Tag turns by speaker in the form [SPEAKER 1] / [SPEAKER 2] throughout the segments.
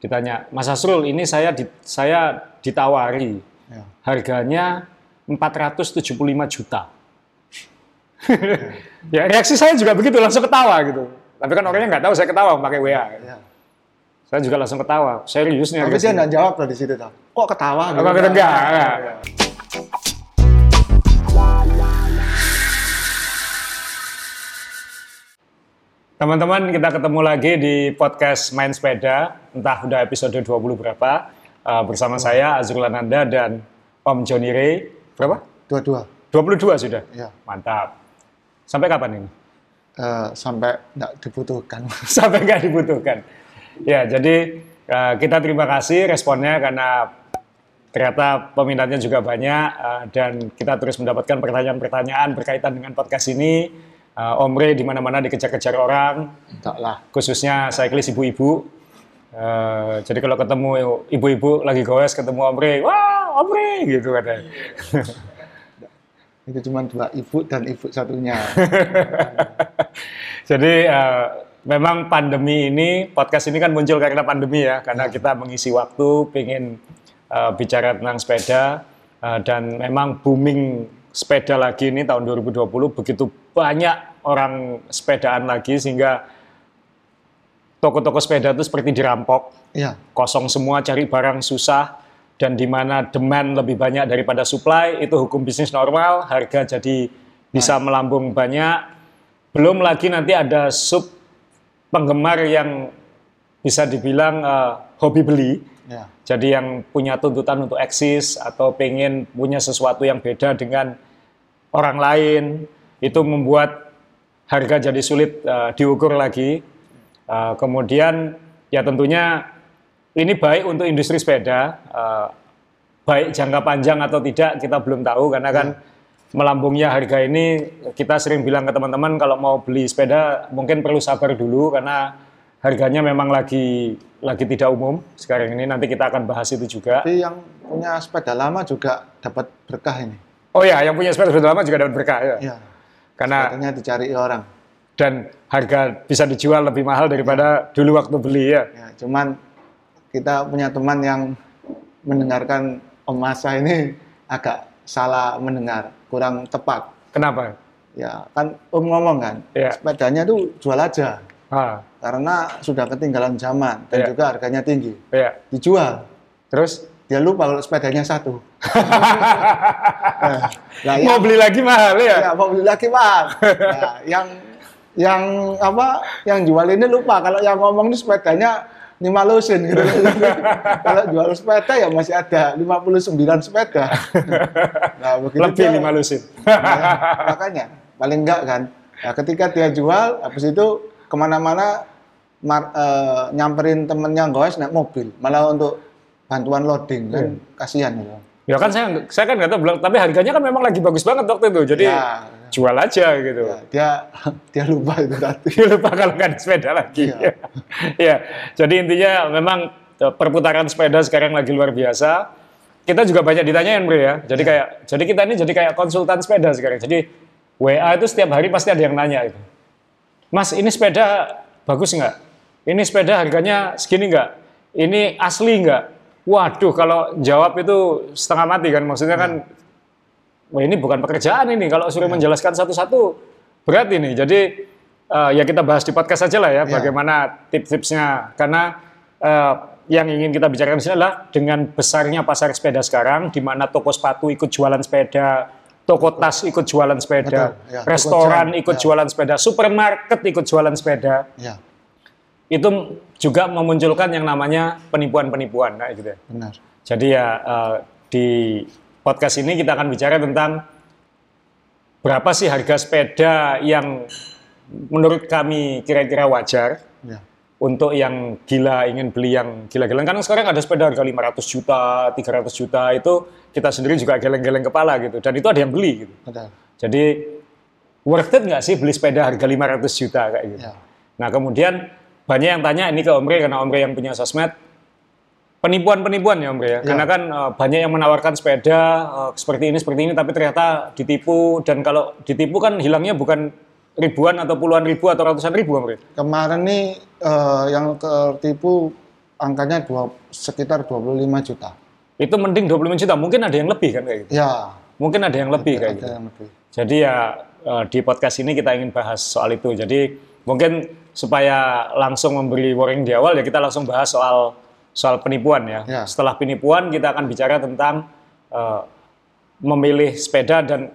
[SPEAKER 1] ditanya, Mas Asrul, ini saya di, saya ditawari
[SPEAKER 2] Ya.
[SPEAKER 1] harganya 475 juta. ya reaksi saya juga begitu, langsung ketawa gitu. Tapi kan orangnya nggak tahu saya ketawa pakai WA.
[SPEAKER 2] Ya.
[SPEAKER 1] Saya juga langsung ketawa. Serius nih
[SPEAKER 2] Tapi dia nggak jawab loh di situ. Kok ketawa?
[SPEAKER 1] Oh, kok enggak, enggak.
[SPEAKER 2] Ya.
[SPEAKER 1] Teman-teman, kita ketemu lagi di podcast Main Sepeda, entah udah episode 20 berapa, uh, bersama saya Azrul Ananda dan Om Johnny Ray. Berapa?
[SPEAKER 2] Dua-dua.
[SPEAKER 1] 22 sudah?
[SPEAKER 2] Ya.
[SPEAKER 1] Mantap. Sampai kapan ini?
[SPEAKER 2] Eh, sampai nggak dibutuhkan.
[SPEAKER 1] Sampai nggak dibutuhkan. Ya, jadi uh, kita terima kasih responnya karena ternyata peminatnya juga banyak uh, dan kita terus mendapatkan pertanyaan-pertanyaan berkaitan dengan podcast ini. Uh, Om Ray di mana-mana dikejar-kejar orang,
[SPEAKER 2] Enggak lah.
[SPEAKER 1] khususnya cyclist ibu-ibu. Eh, jadi kalau ketemu ibu-ibu lagi goes ketemu Om Ray, wah Om Ray gitu katanya.
[SPEAKER 2] Itu cuma dua ibu dan ibu satunya.
[SPEAKER 1] jadi eh, memang pandemi ini podcast ini kan muncul karena pandemi ya, karena kita mengisi waktu, pengen eh, bicara tentang sepeda eh, dan memang booming sepeda lagi ini tahun 2020 begitu banyak orang sepedaan lagi sehingga toko-toko sepeda itu seperti dirampok.
[SPEAKER 2] Iya.
[SPEAKER 1] kosong semua, cari barang susah, dan di mana demand lebih banyak daripada supply, itu hukum bisnis normal, harga jadi bisa melambung banyak. Belum lagi nanti ada sub penggemar yang bisa dibilang eh, hobi beli,
[SPEAKER 2] Ya.
[SPEAKER 1] jadi yang punya tuntutan untuk eksis atau pengen punya sesuatu yang beda dengan orang lain, itu membuat harga jadi sulit eh, diukur lagi. Eh, kemudian ya tentunya ini baik untuk industri sepeda, eh, baik jangka panjang atau tidak kita belum tahu karena kan melambungnya harga ini kita sering bilang ke teman-teman kalau mau beli sepeda mungkin perlu sabar dulu karena harganya memang lagi lagi tidak umum sekarang ini nanti kita akan bahas itu juga.
[SPEAKER 2] Tapi yang punya sepeda lama juga dapat berkah ini.
[SPEAKER 1] Oh ya, yang punya sepeda sudah lama juga dapat berkah ya.
[SPEAKER 2] Iya.
[SPEAKER 1] Karena
[SPEAKER 2] Sepedanya dicari orang.
[SPEAKER 1] dan harga bisa dijual lebih mahal daripada dulu waktu beli ya.
[SPEAKER 2] Ya, cuman kita punya teman yang mendengarkan Om Masa ini agak salah mendengar, kurang tepat.
[SPEAKER 1] Kenapa?
[SPEAKER 2] Ya, kan Om ngomong kan,
[SPEAKER 1] Iya.
[SPEAKER 2] sepedanya tuh jual aja
[SPEAKER 1] Ah,
[SPEAKER 2] karena sudah ketinggalan zaman dan
[SPEAKER 1] Iya.
[SPEAKER 2] juga harganya tinggi.
[SPEAKER 1] ya.
[SPEAKER 2] Dijual,
[SPEAKER 1] Terus
[SPEAKER 2] dia lupa kalau sepedanya satu. nah, nah,
[SPEAKER 1] mau
[SPEAKER 2] yang,
[SPEAKER 1] beli lagi mahal ya?
[SPEAKER 2] ya, mau beli lagi pak. Nah, yang yang apa? Yang jual ini lupa kalau yang ngomong ini sepedanya lima lusin gitu. kalau jual sepeda ya masih ada 59 sepeda. nah, begitu
[SPEAKER 1] Lebih
[SPEAKER 2] dia-
[SPEAKER 1] lima lusin.
[SPEAKER 2] Nah, makanya paling enggak kan. Nah, ketika dia jual, habis itu ke mana-mana mar- eh, nyamperin temennya goes naik mobil, malah untuk bantuan loading kan kasihan gitu.
[SPEAKER 1] Ya kan saya saya kan nggak tahu bilang, tapi harganya kan memang lagi bagus banget waktu itu. Jadi
[SPEAKER 2] Ya.
[SPEAKER 1] jual aja gitu.
[SPEAKER 2] Ya, dia dia lupa itu tadi.
[SPEAKER 1] Dia lupa kalau nggak ada sepeda lagi.
[SPEAKER 2] Iya.
[SPEAKER 1] ya, jadi intinya memang eh, perputaran sepeda sekarang lagi luar biasa. Kita juga banyak ditanyain, Bro ya. Jadi
[SPEAKER 2] Iya.
[SPEAKER 1] kayak jadi kita ini jadi kayak konsultan sepeda sekarang. Jadi WA itu setiap hari pasti ada yang nanya itu. Mas, ini sepeda bagus nggak? Ini sepeda harganya segini nggak? Ini asli nggak? Waduh, kalau jawab itu setengah mati kan. Maksudnya kan, wah ini bukan pekerjaan ini. Kalau suruh menjelaskan satu-satu, berat ini. Jadi, eh, ya kita bahas di podcast saja lah ya,
[SPEAKER 2] Ya.
[SPEAKER 1] bagaimana tips-tipsnya. Karena eh, yang ingin kita bicarakan di sini adalah dengan besarnya pasar sepeda sekarang, di mana toko sepatu ikut jualan sepeda, toko tas ikut jualan sepeda,
[SPEAKER 2] Betul, ya, toko
[SPEAKER 1] restoran
[SPEAKER 2] jam,
[SPEAKER 1] ikut
[SPEAKER 2] ya.
[SPEAKER 1] jualan sepeda, supermarket ikut jualan sepeda,
[SPEAKER 2] Ya,
[SPEAKER 1] itu juga memunculkan yang namanya penipuan-penipuan, kayak gitu. ya.
[SPEAKER 2] benar.
[SPEAKER 1] Jadi ya eh, di podcast ini kita akan bicara tentang berapa sih harga sepeda yang menurut kami kira-kira wajar
[SPEAKER 2] Ya.
[SPEAKER 1] untuk yang gila ingin beli yang gila-gilaan. Karena sekarang ada sepeda harga 500 juta, 300 juta itu kita sendiri juga geleng-geleng kepala gitu. Dan itu ada yang beli gitu.
[SPEAKER 2] Benar.
[SPEAKER 1] Jadi worth it nggak sih beli sepeda harga 500 juta kayak gitu.
[SPEAKER 2] Ya.
[SPEAKER 1] Nah kemudian banyak yang tanya ini ke Om Rey karena Om Rey yang punya sosmed penipuan-penipuan ya Om Rey ya. Karena kan eh, banyak yang menawarkan sepeda eh, seperti ini seperti ini tapi ternyata ditipu dan kalau ditipu kan hilangnya bukan ribuan atau puluhan ribu atau ratusan ribu Om Rey.
[SPEAKER 2] Kemarin nih eh, yang tertipu angkanya dua, sekitar 25 juta.
[SPEAKER 1] Itu mending 25 juta, mungkin ada yang lebih kan kayak gitu.
[SPEAKER 2] Ya,
[SPEAKER 1] Mungkin ada yang lebih kayak
[SPEAKER 2] ada
[SPEAKER 1] gitu.
[SPEAKER 2] yang lebih.
[SPEAKER 1] Jadi ya di podcast ini kita ingin bahas soal itu. Jadi mungkin supaya langsung memberi warning di awal ya kita langsung bahas soal soal penipuan ya.
[SPEAKER 2] Ya.
[SPEAKER 1] Setelah penipuan kita akan bicara tentang eh, memilih sepeda dan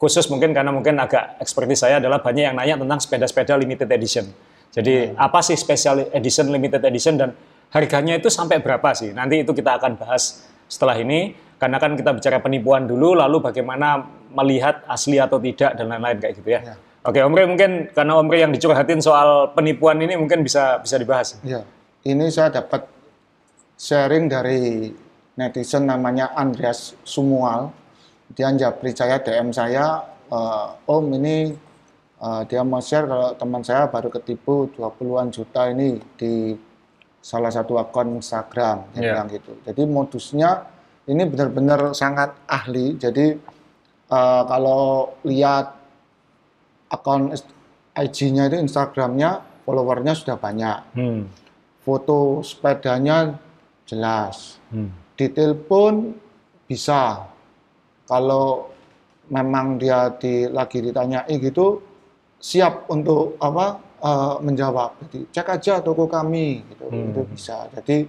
[SPEAKER 1] khusus mungkin karena mungkin agak ekspertis saya adalah banyak yang nanya tentang sepeda-sepeda limited edition. Jadi apa sih special edition limited edition dan harganya itu sampai berapa sih? Nanti itu kita akan bahas setelah ini karena kan kita bicara penipuan dulu lalu bagaimana melihat asli atau tidak dan lain-lain kayak gitu ya.
[SPEAKER 2] Ya.
[SPEAKER 1] Oke, Om Rey mungkin karena Om Rey yang dicurhatin soal penipuan ini mungkin bisa bisa dibahas.
[SPEAKER 2] Ya, ini saya dapat sharing dari netizen namanya Andreas Sumual. Dia japri saya DM saya, "Eh, Om ini eh, dia mau share kalau teman saya baru ketipu 20-an juta ini di salah satu akun Instagram, dia
[SPEAKER 1] Iya.
[SPEAKER 2] bilang gitu. Jadi modusnya ini benar-benar sangat ahli. Jadi eh, kalau lihat akun IG-nya itu Instagramnya followernya sudah banyak
[SPEAKER 1] Hmm.
[SPEAKER 2] foto sepedanya jelas.
[SPEAKER 1] Hmm.
[SPEAKER 2] Detail pun bisa. Kalau memang dia di, lagi ditanyai gitu, siap untuk apa eh, menjawab. Jadi cek aja toko kami gitu,
[SPEAKER 1] Hmm.
[SPEAKER 2] itu bisa. Jadi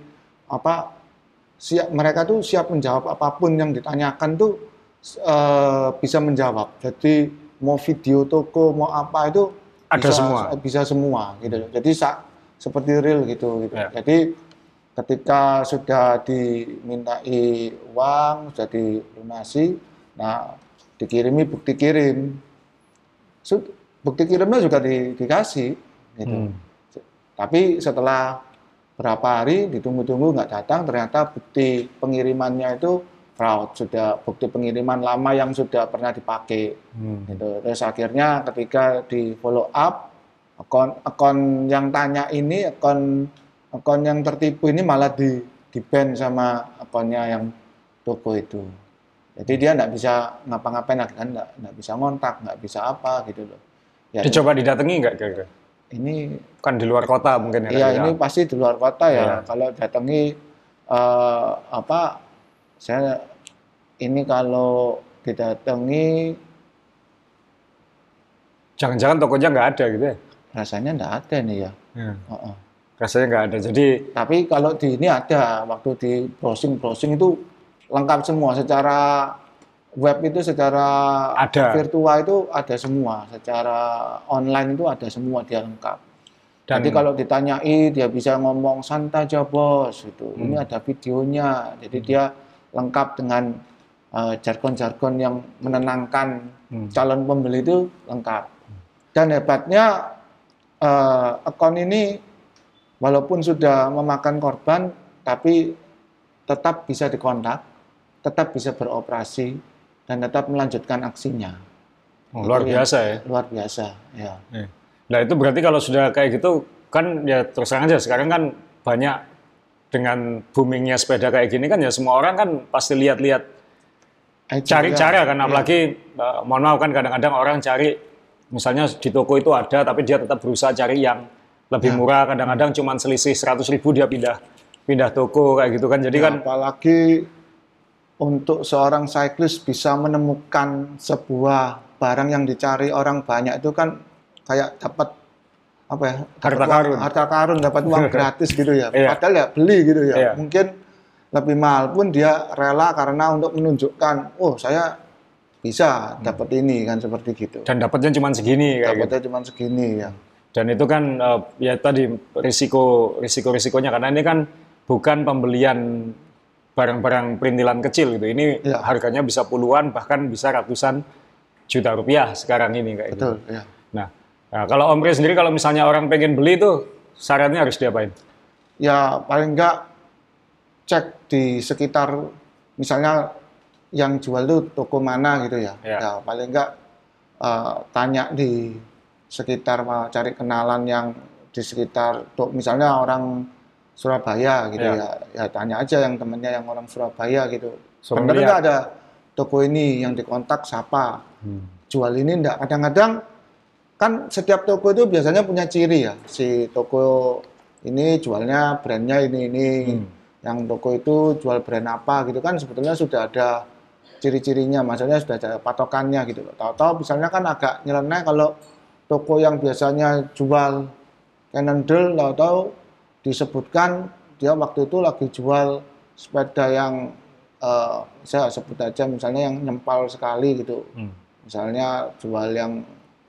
[SPEAKER 2] apa siap mereka tuh siap menjawab apa pun yang ditanyakan tuh eh, bisa menjawab. Jadi mau video toko mau apa itu
[SPEAKER 1] Ada
[SPEAKER 2] bisa,
[SPEAKER 1] semua.
[SPEAKER 2] bisa semua gitu. Jadi sa- seperti real gitu gitu.
[SPEAKER 1] Ya.
[SPEAKER 2] Jadi ketika sudah dimintai uang, sudah dilunasi, nah dikirimi bukti kirim. Bukti kirimnya juga di- dikasih gitu.
[SPEAKER 1] Hmm.
[SPEAKER 2] Tapi setelah berapa hari ditunggu-tunggu nggak datang, ternyata bukti pengirimannya itu fraud, sudah bukti pengiriman lama yang sudah pernah dipakai
[SPEAKER 1] Hmm.
[SPEAKER 2] gitu. Terus akhirnya ketika di follow up akun akun yang tanya ini akun akun yang tertipu ini malah di di ban sama akunnya yang toko itu. Jadi dia nggak bisa ngapa-ngapain kan nggak nggak bisa ngontak nggak bisa apa gitu loh. Ya,
[SPEAKER 1] Dicoba didatangi nggak kira-kira?
[SPEAKER 2] ini
[SPEAKER 1] Kan di luar kota mungkin ya.
[SPEAKER 2] Iya ini pasti di luar kota ya.
[SPEAKER 1] Iya.
[SPEAKER 2] Kalau datangi eh, apa saya ini kalau didatangi
[SPEAKER 1] Jangan-jangan tokonya nggak ada gitu ya?
[SPEAKER 2] rasanya enggak ada nih ya.
[SPEAKER 1] Ya.
[SPEAKER 2] Heeh.
[SPEAKER 1] Rasanya nggak ada. Jadi
[SPEAKER 2] Tapi kalau di ini ada waktu di browsing browsing itu lengkap semua secara web itu secara
[SPEAKER 1] Ada.
[SPEAKER 2] virtual itu ada semua, secara online itu ada semua dia lengkap.
[SPEAKER 1] Dan-
[SPEAKER 2] Jadi kalau ditanyai dia bisa ngomong santai aja bos gitu. Ini
[SPEAKER 1] Hmm.
[SPEAKER 2] ada videonya. Jadi dia lengkap dengan eh, jargon-jargon yang menenangkan
[SPEAKER 1] Hmm.
[SPEAKER 2] calon pembeli itu lengkap. Dan hebatnya eh, akun ini walaupun sudah memakan korban tapi tetap bisa dikontak, tetap bisa beroperasi dan tetap melanjutkan aksinya.
[SPEAKER 1] oh, luar
[SPEAKER 2] Itu
[SPEAKER 1] biasa ya.
[SPEAKER 2] Luar biasa, ya.
[SPEAKER 1] Iya. Nah itu berarti kalau sudah kayak gitu kan ya terus terang aja sekarang kan banyak dengan boomingnya sepeda kayak gini kan ya semua orang kan pasti lihat-lihat cari
[SPEAKER 2] Iya,
[SPEAKER 1] cara kan
[SPEAKER 2] iya.
[SPEAKER 1] apalagi eh, mohon maaf kan kadang-kadang orang cari misalnya di toko itu ada tapi dia tetap berusaha cari yang lebih
[SPEAKER 2] Ya.
[SPEAKER 1] murah kadang-kadang cuma selisih 100 ribu dia pindah pindah toko kayak gitu kan jadi
[SPEAKER 2] Ya,
[SPEAKER 1] kan
[SPEAKER 2] apalagi untuk seorang cyclist bisa menemukan sebuah barang yang dicari orang banyak itu kan kayak dapat apa ya?
[SPEAKER 1] Harta
[SPEAKER 2] uang-
[SPEAKER 1] karun.
[SPEAKER 2] Harta karun dapat uang gratis gitu ya.
[SPEAKER 1] Iya.
[SPEAKER 2] Padahal ya beli gitu ya.
[SPEAKER 1] Iya.
[SPEAKER 2] Mungkin lebih mahal pun dia rela karena untuk menunjukkan, oh saya bisa dapat ini kan seperti gitu.
[SPEAKER 1] dan dapatnya cuma segini kayak gitu.
[SPEAKER 2] Dapatnya cuma segini ya.
[SPEAKER 1] Dan itu kan eh, ya tadi risiko risiko risikonya karena ini kan bukan pembelian barang-barang perintilan kecil gitu. Ini
[SPEAKER 2] Ya.
[SPEAKER 1] harganya bisa puluhan bahkan bisa ratusan juta rupiah sekarang ini kayak gitu.
[SPEAKER 2] Betul, ya.
[SPEAKER 1] Nah, nah, kalau Om Pri sendiri kalau misalnya orang pengen beli tuh syaratnya harus diapain?
[SPEAKER 2] ya paling enggak cek di sekitar misalnya yang jual itu toko mana gitu ya.
[SPEAKER 1] Ya.
[SPEAKER 2] Ya, paling enggak eh, tanya di sekitar cari kenalan yang di sekitar to- misalnya orang Surabaya gitu
[SPEAKER 1] Ya.
[SPEAKER 2] ya. Ya tanya aja yang temennya yang orang Surabaya gitu.
[SPEAKER 1] Lihat.
[SPEAKER 2] enggak ada toko ini yang dikontak siapa? Jual ini enggak. Kadang-kadang kan setiap toko itu biasanya punya ciri ya. Si toko ini jualnya brandnya ini ini
[SPEAKER 1] Hmm.
[SPEAKER 2] Yang toko itu jual brand apa gitu kan sebetulnya sudah ada ciri-cirinya maksudnya sudah ada patokannya gitu loh tahu-tahu misalnya kan agak nyeleneh kalau toko yang biasanya jual Cannondale tahu-tahu disebutkan dia waktu itu lagi jual sepeda yang eh, saya sebut aja misalnya yang nyempal sekali gitu
[SPEAKER 1] Hmm.
[SPEAKER 2] misalnya jual yang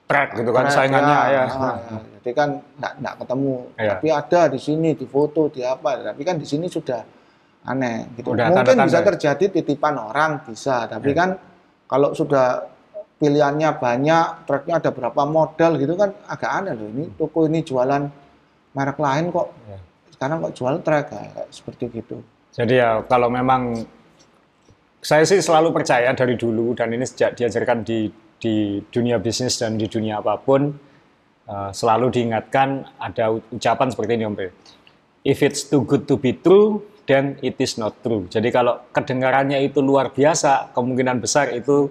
[SPEAKER 1] Track gitu kan
[SPEAKER 2] Track,
[SPEAKER 1] saingannya ya.
[SPEAKER 2] ah, ya. Jadi kan nggak ketemu.
[SPEAKER 1] Iya.
[SPEAKER 2] Tapi ada di sini di foto di apa. Tapi kan di sini sudah aneh gitu.
[SPEAKER 1] Udah
[SPEAKER 2] Mungkin
[SPEAKER 1] tanda-tanda
[SPEAKER 2] bisa
[SPEAKER 1] ya?
[SPEAKER 2] terjadi titipan orang bisa. Tapi
[SPEAKER 1] Iya.
[SPEAKER 2] kan kalau sudah pilihannya banyak, tracknya ada berapa model gitu kan agak aneh loh. Ini toko ini jualan merek lain kok.
[SPEAKER 1] Iya.
[SPEAKER 2] Sekarang kok jual track kayak seperti gitu.
[SPEAKER 1] Jadi ya kalau memang saya sih selalu percaya dari dulu dan ini sejak diajarkan di di dunia bisnis dan di dunia apa pun eh, selalu diingatkan ada ucapan seperti ini Om Bre. If it's too good to be true, then it is not true. Jadi kalau kedengarannya itu luar biasa, kemungkinan besar itu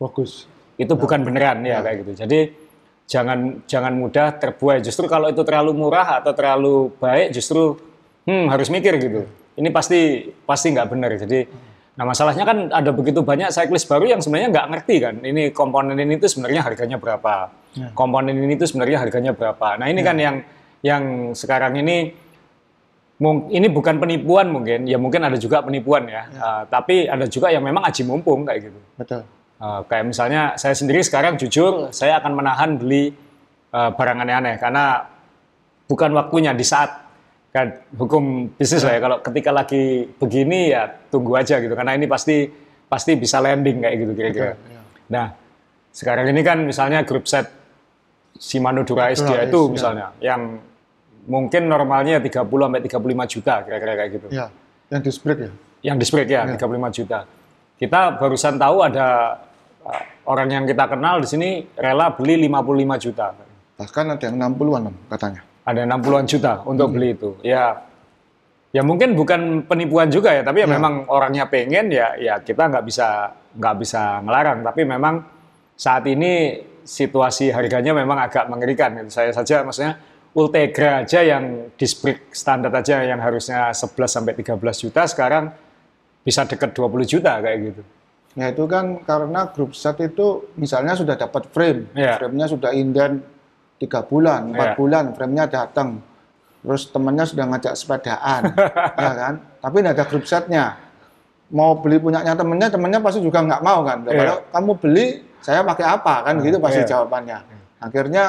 [SPEAKER 2] Bagus.
[SPEAKER 1] itu bukan beneran ya kayak gitu. Jadi jangan jangan mudah terbuai. Justru kalau itu terlalu murah atau terlalu baik, justru hmm, harus mikir gitu. Ini pasti pasti nggak benar. Jadi, nah masalahnya kan ada begitu banyak cyclist baru yang sebenarnya nggak ngerti kan. Ini komponen ini itu sebenarnya harganya berapa? Komponen ini itu sebenarnya harganya berapa? Nah ini kan yang yang sekarang ini ini bukan penipuan mungkin, ya mungkin ada juga penipuan ya. Uh, tapi ada juga yang memang aji mumpung kayak gitu.
[SPEAKER 2] Betul.
[SPEAKER 1] Uh, kayak misalnya saya sendiri sekarang jujur saya akan menahan beli uh, barang aneh-aneh karena bukan waktunya di saat kan hukum bisnis lah ya kalau ketika lagi begini ya tunggu aja gitu karena ini pasti pasti bisa landing kayak gitu kira-kira.
[SPEAKER 2] Iya.
[SPEAKER 1] Nah sekarang ini kan misalnya grup set Shimano Dura S dia
[SPEAKER 2] Dura S,
[SPEAKER 1] itu
[SPEAKER 2] ya.
[SPEAKER 1] misalnya yang mungkin normalnya 30 sampai 35 juta kira-kira kayak gitu
[SPEAKER 2] Ya, yang brake ya.
[SPEAKER 1] yang brake ya, 35 juta. Kita barusan tahu ada uh, orang yang kita kenal di sini rela beli 55 juta.
[SPEAKER 2] Bahkan ada yang 60-an Om, katanya.
[SPEAKER 1] Ada 60-an juta untuk beli itu. Ya ya mungkin bukan penipuan juga ya, tapi ya memang orangnya pengen ya ya kita nggak bisa nggak bisa ngelarang, tapi memang saat ini situasi harganya memang agak mengerikan. Saya saja maksudnya Ultegra aja yang disc brake standar aja yang harusnya 11 sampai 13 juta sekarang bisa deket 20 juta kayak gitu.
[SPEAKER 2] Ya itu kan karena grup set itu misalnya sudah dapat frame,
[SPEAKER 1] Iya.
[SPEAKER 2] frame-nya sudah inden tiga bulan, empat
[SPEAKER 1] Iya.
[SPEAKER 2] bulan, frame-nya datang, terus temannya sudah ngajak sepedaan, ya kan? Tapi nggak ada grup setnya. Mau beli punyanya temennya, temennya pasti juga nggak mau kan.
[SPEAKER 1] Iya.
[SPEAKER 2] Kalau kamu beli, saya pakai apa kan? Gitu pasti
[SPEAKER 1] Iya.
[SPEAKER 2] jawabannya. Akhirnya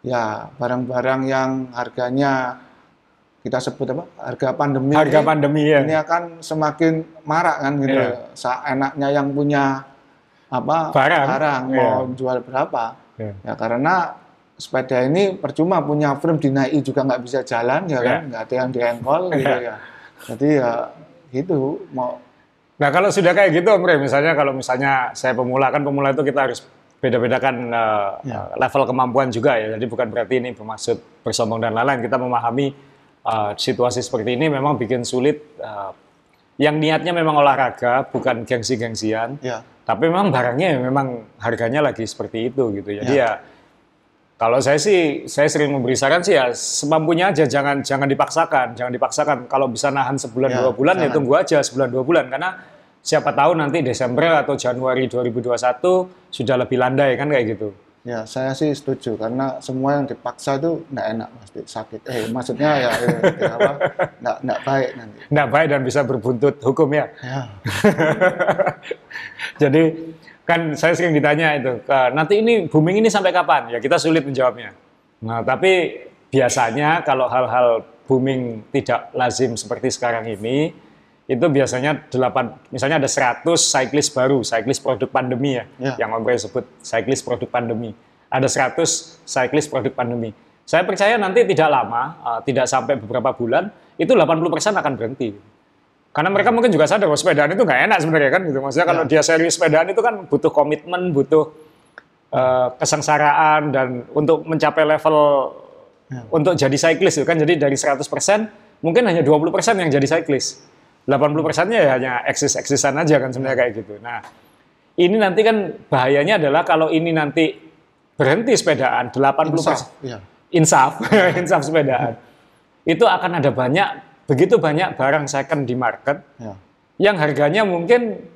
[SPEAKER 2] ya barang-barang yang harganya kita sebut apa? Harga pandemi.
[SPEAKER 1] Harga
[SPEAKER 2] ini-
[SPEAKER 1] pandemi ya.
[SPEAKER 2] ini akan semakin marak kan gitu.
[SPEAKER 1] Iya.
[SPEAKER 2] Seenaknya yang punya apa
[SPEAKER 1] Barang.
[SPEAKER 2] mau
[SPEAKER 1] Iya.
[SPEAKER 2] jual berapa?
[SPEAKER 1] Iya.
[SPEAKER 2] Ya karena sepeda ini percuma punya frame dinaiki juga nggak bisa jalan ya kan,
[SPEAKER 1] Iya.
[SPEAKER 2] nggak ada yang diengkol gitu ya. Jadi ya gitu mau
[SPEAKER 1] Nah kalau sudah kayak gitu Om Rey, misalnya kalau misalnya saya pemula kan pemula itu kita harus beda-bedakan eh,
[SPEAKER 2] Ya.
[SPEAKER 1] level kemampuan juga ya. Jadi bukan berarti ini bermaksud bersombong dan lain-lain. Kita memahami eh, situasi seperti ini memang bikin sulit. eh, yang niatnya memang olahraga, bukan gengsi-gengsian.
[SPEAKER 2] ya
[SPEAKER 1] Tapi memang barangnya ya memang harganya lagi seperti itu gitu. Jadi ya, kalau saya sih saya sering memberi saran sih ya semampunya aja jangan jangan dipaksakan, jangan dipaksakan. Kalau bisa nahan sebulan
[SPEAKER 2] Ya,
[SPEAKER 1] dua bulan ya
[SPEAKER 2] jangan.
[SPEAKER 1] tunggu aja sebulan dua bulan karena siapa tahu nanti Desember atau Januari 2021 sudah lebih landai kan kayak gitu.
[SPEAKER 2] Ya saya sih setuju karena semua yang dipaksa itu nggak enak pasti sakit. Eh maksudnya ya, ya, ya apa nggak nggak baik nanti.
[SPEAKER 1] Nggak baik dan bisa berbuntut hukum ya.
[SPEAKER 2] Ya
[SPEAKER 1] Jadi kan saya sering ditanya itu, "Ke- nanti ini booming ini sampai kapan? Ya kita sulit menjawabnya. Nah tapi biasanya kalau hal-hal booming tidak lazim seperti sekarang ini, itu biasanya 8, misalnya ada 100 cyclist baru, cyclist produk pandemi ya,
[SPEAKER 2] Ya.
[SPEAKER 1] yang Om sebut cyclist produk pandemi. Ada 100 cyclist produk pandemi. Saya percaya nanti tidak lama, uh, tidak sampai beberapa bulan, itu 80% akan berhenti. Karena mereka mungkin juga sadar bahwa sepedaan itu nggak enak sebenarnya kan gitu. Maksudnya kalau dia serius sepedaan itu kan butuh komitmen, butuh eh, kesengsaraan dan untuk mencapai level untuk jadi cyclist itu kan. Jadi dari 100% mungkin hanya 20% yang jadi cyclist. 80%-nya ya hanya eksis-eksisan aja kan sebenarnya kayak gitu. Nah, ini nanti kan bahayanya adalah kalau ini nanti berhenti sepedaan 80%
[SPEAKER 2] insaf. Ya
[SPEAKER 1] insaf, insaf sepedaan. itu akan ada banyak begitu banyak barang second di market
[SPEAKER 2] Ya.
[SPEAKER 1] yang harganya mungkin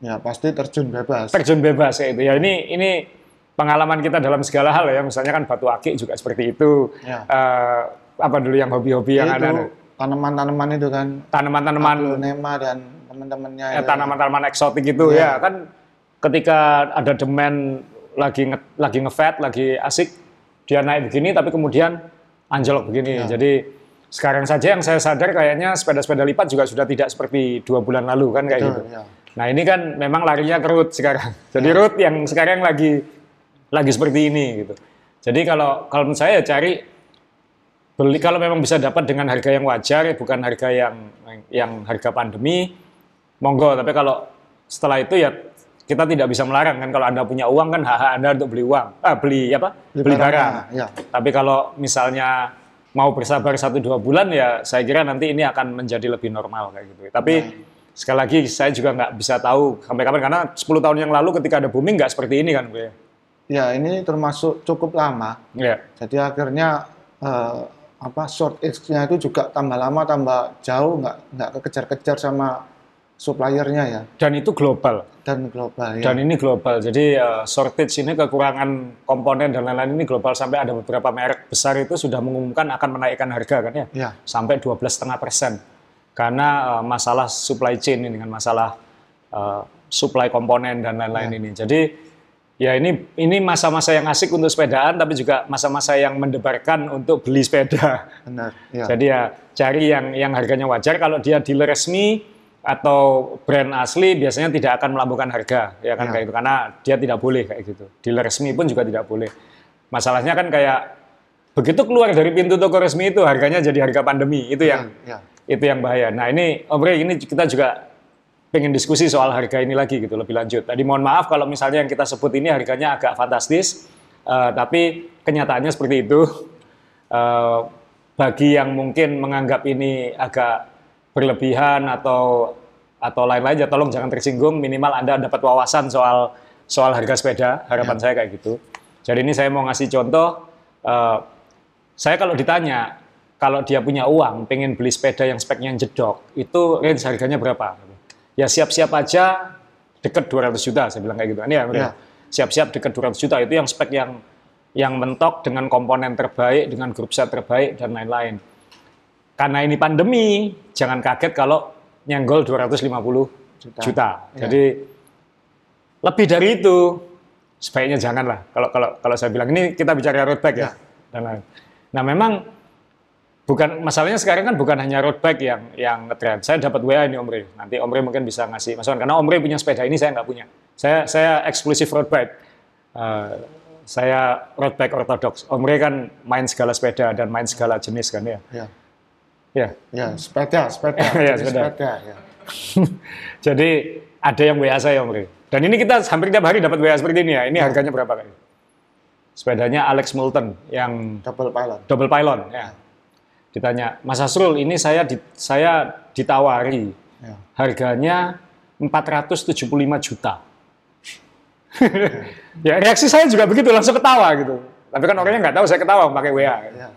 [SPEAKER 2] Ya, pasti terjun bebas.
[SPEAKER 1] terjun bebas ya itu. Ya ini ini pengalaman kita dalam segala hal ya. Misalnya kan batu akik juga seperti itu.
[SPEAKER 2] Ya.
[SPEAKER 1] Eh, apa dulu yang hobi-hobi yang ada
[SPEAKER 2] tanaman-tanaman itu kan
[SPEAKER 1] tanaman-tanaman
[SPEAKER 2] aglonema dan teman-temannya itu.
[SPEAKER 1] tanaman-tanaman eksotik itu
[SPEAKER 2] Iya.
[SPEAKER 1] ya kan ketika ada demand lagi nge, lagi ngefat lagi asik dia naik begini tapi kemudian anjlok begini
[SPEAKER 2] Iya.
[SPEAKER 1] jadi sekarang saja yang saya sadar kayaknya sepeda-sepeda lipat juga sudah tidak seperti dua bulan lalu kan kayak
[SPEAKER 2] Betul,
[SPEAKER 1] gitu
[SPEAKER 2] ya.
[SPEAKER 1] nah ini kan memang larinya ke root sekarang jadi
[SPEAKER 2] Iya.
[SPEAKER 1] root yang sekarang lagi lagi seperti ini gitu jadi kalau kalau menurut saya cari beli kalau memang bisa dapat dengan harga yang wajar ya bukan harga yang yang harga pandemi monggo. Tapi kalau setelah itu ya kita tidak bisa melarang kan. Kalau anda punya uang kan hak anda untuk beli uang ah beli apa? Beli, barang
[SPEAKER 2] barangnya, ya.
[SPEAKER 1] tapi kalau misalnya mau bersabar satu dua bulan ya saya kira nanti ini akan menjadi lebih normal kayak gitu. Tapi sekali lagi saya juga nggak bisa tahu sampai kapan. Karena 10 tahun yang lalu ketika ada booming nggak seperti ini kan ya?
[SPEAKER 2] Ya, ini termasuk cukup lama.
[SPEAKER 1] ya.
[SPEAKER 2] Jadi akhirnya eh, apa short nya itu juga tambah lama tambah jauh nggak nggak kekejar-kejar sama suppliernya ya
[SPEAKER 1] dan itu global
[SPEAKER 2] dan global ya.
[SPEAKER 1] Dan ini global, jadi uh, shortage ini kekurangan komponen dan lain-lain ini global sampai ada beberapa merek besar itu sudah mengumumkan akan menaikkan harga kan ya,
[SPEAKER 2] Ya.
[SPEAKER 1] sampai 12,5 persen karena uh, masalah supply chain ini dengan masalah uh, supply komponen dan lain-lain ini. Jadi ya ini ini masa-masa yang asik untuk sepedaan, tapi juga masa-masa yang mendebarkan untuk beli sepeda.
[SPEAKER 2] Benar. Ya.
[SPEAKER 1] Jadi ya cari yang yang harganya wajar. Kalau dia dealer resmi atau brand asli biasanya tidak akan melambungkan harga, ya kan
[SPEAKER 2] Ya.
[SPEAKER 1] kayak itu karena dia tidak boleh kayak gitu. Dealer resmi pun juga tidak boleh. Masalahnya kan kayak begitu keluar dari pintu toko resmi itu harganya jadi harga pandemi itu yang
[SPEAKER 2] ya.
[SPEAKER 1] itu yang bahaya. Nah ini Om Rey, ini kita juga pengen diskusi soal harga ini lagi gitu lebih lanjut. Tadi mohon maaf kalau misalnya yang kita sebut ini harganya agak fantastis, eh, tapi kenyataannya seperti itu. Eh, bagi yang mungkin menganggap ini agak berlebihan atau atau lain-lain ya tolong jangan tersinggung. Minimal anda dapat wawasan soal soal harga sepeda. Harapan saya kayak gitu. Jadi ini saya mau ngasih contoh eh, saya kalau ditanya kalau dia punya uang pengen beli sepeda yang speknya jedok itu range harganya berapa ya siap-siap aja deket 200 juta saya bilang kayak gitu ini ya,
[SPEAKER 2] Ya.
[SPEAKER 1] siap-siap deket 200 juta itu yang spek yang yang mentok dengan komponen terbaik dengan grup set terbaik dan lain-lain karena ini pandemi, jangan kaget kalau nyenggol 250 juta.
[SPEAKER 2] Juta. Ya.
[SPEAKER 1] Jadi lebih dari itu sebaiknya janganlah. Kalau kalau kalau saya bilang ini kita bicara road bike ya.
[SPEAKER 2] Ya.
[SPEAKER 1] Dan lain. Nah memang bukan masalahnya sekarang kan bukan hanya road bike yang yang ngetrend. Saya dapat WA ini Om Rey. Nanti Om Rey mungkin bisa ngasih masukan karena Om Rey punya sepeda ini saya nggak punya. Saya saya eksklusif road bike. Eh, saya road bike ortodoks. Om Rey kan main segala sepeda dan main segala jenis kan ya.
[SPEAKER 2] Ya.
[SPEAKER 1] Ya.
[SPEAKER 2] Ya, sepeda, sepeda.
[SPEAKER 1] Ya,
[SPEAKER 2] Jadi
[SPEAKER 1] sepeda.
[SPEAKER 2] ya.
[SPEAKER 1] Jadi ada yang WA saya Om Rey. Dan ini kita hampir tiap hari dapat WA seperti ini ya. Ini harganya berapa kali? Sepedanya Alex Moulton yang
[SPEAKER 2] Double pylon.
[SPEAKER 1] double pylon ya. Ditanya, Mas Asrul, ini saya di, saya ditawari
[SPEAKER 2] Ya.
[SPEAKER 1] harganya 475 juta. ya reaksi saya juga begitu langsung ketawa gitu. Tapi kan orangnya nggak tahu saya ketawa pakai WA.
[SPEAKER 2] Ya.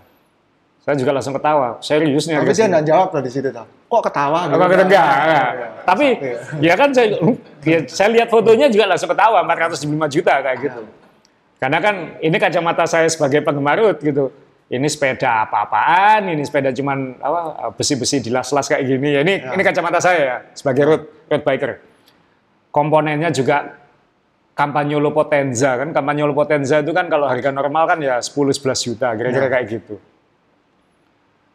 [SPEAKER 1] Saya juga langsung ketawa. Serius nih
[SPEAKER 2] Tapi dia nggak jawab tuh di situ tuh. Kok ketawa? gitu?
[SPEAKER 1] Kata enggak? enggak.
[SPEAKER 2] Ya.
[SPEAKER 1] Tapi ya kan saya ya, saya lihat fotonya juga langsung ketawa 405 juta kayak gitu. Karena kan ini kacamata saya sebagai penggemar gitu. Ini sepeda apa-apaan, ini sepeda cuman apa besi-besi dilas-las kayak gini. Ya, ini ini kacamata saya ya sebagai road road biker. Komponennya juga Campagnolo Potenza kan. Campagnolo Potenza itu kan kalau harga normal kan ya 10 11 juta kira-kira kayak gitu.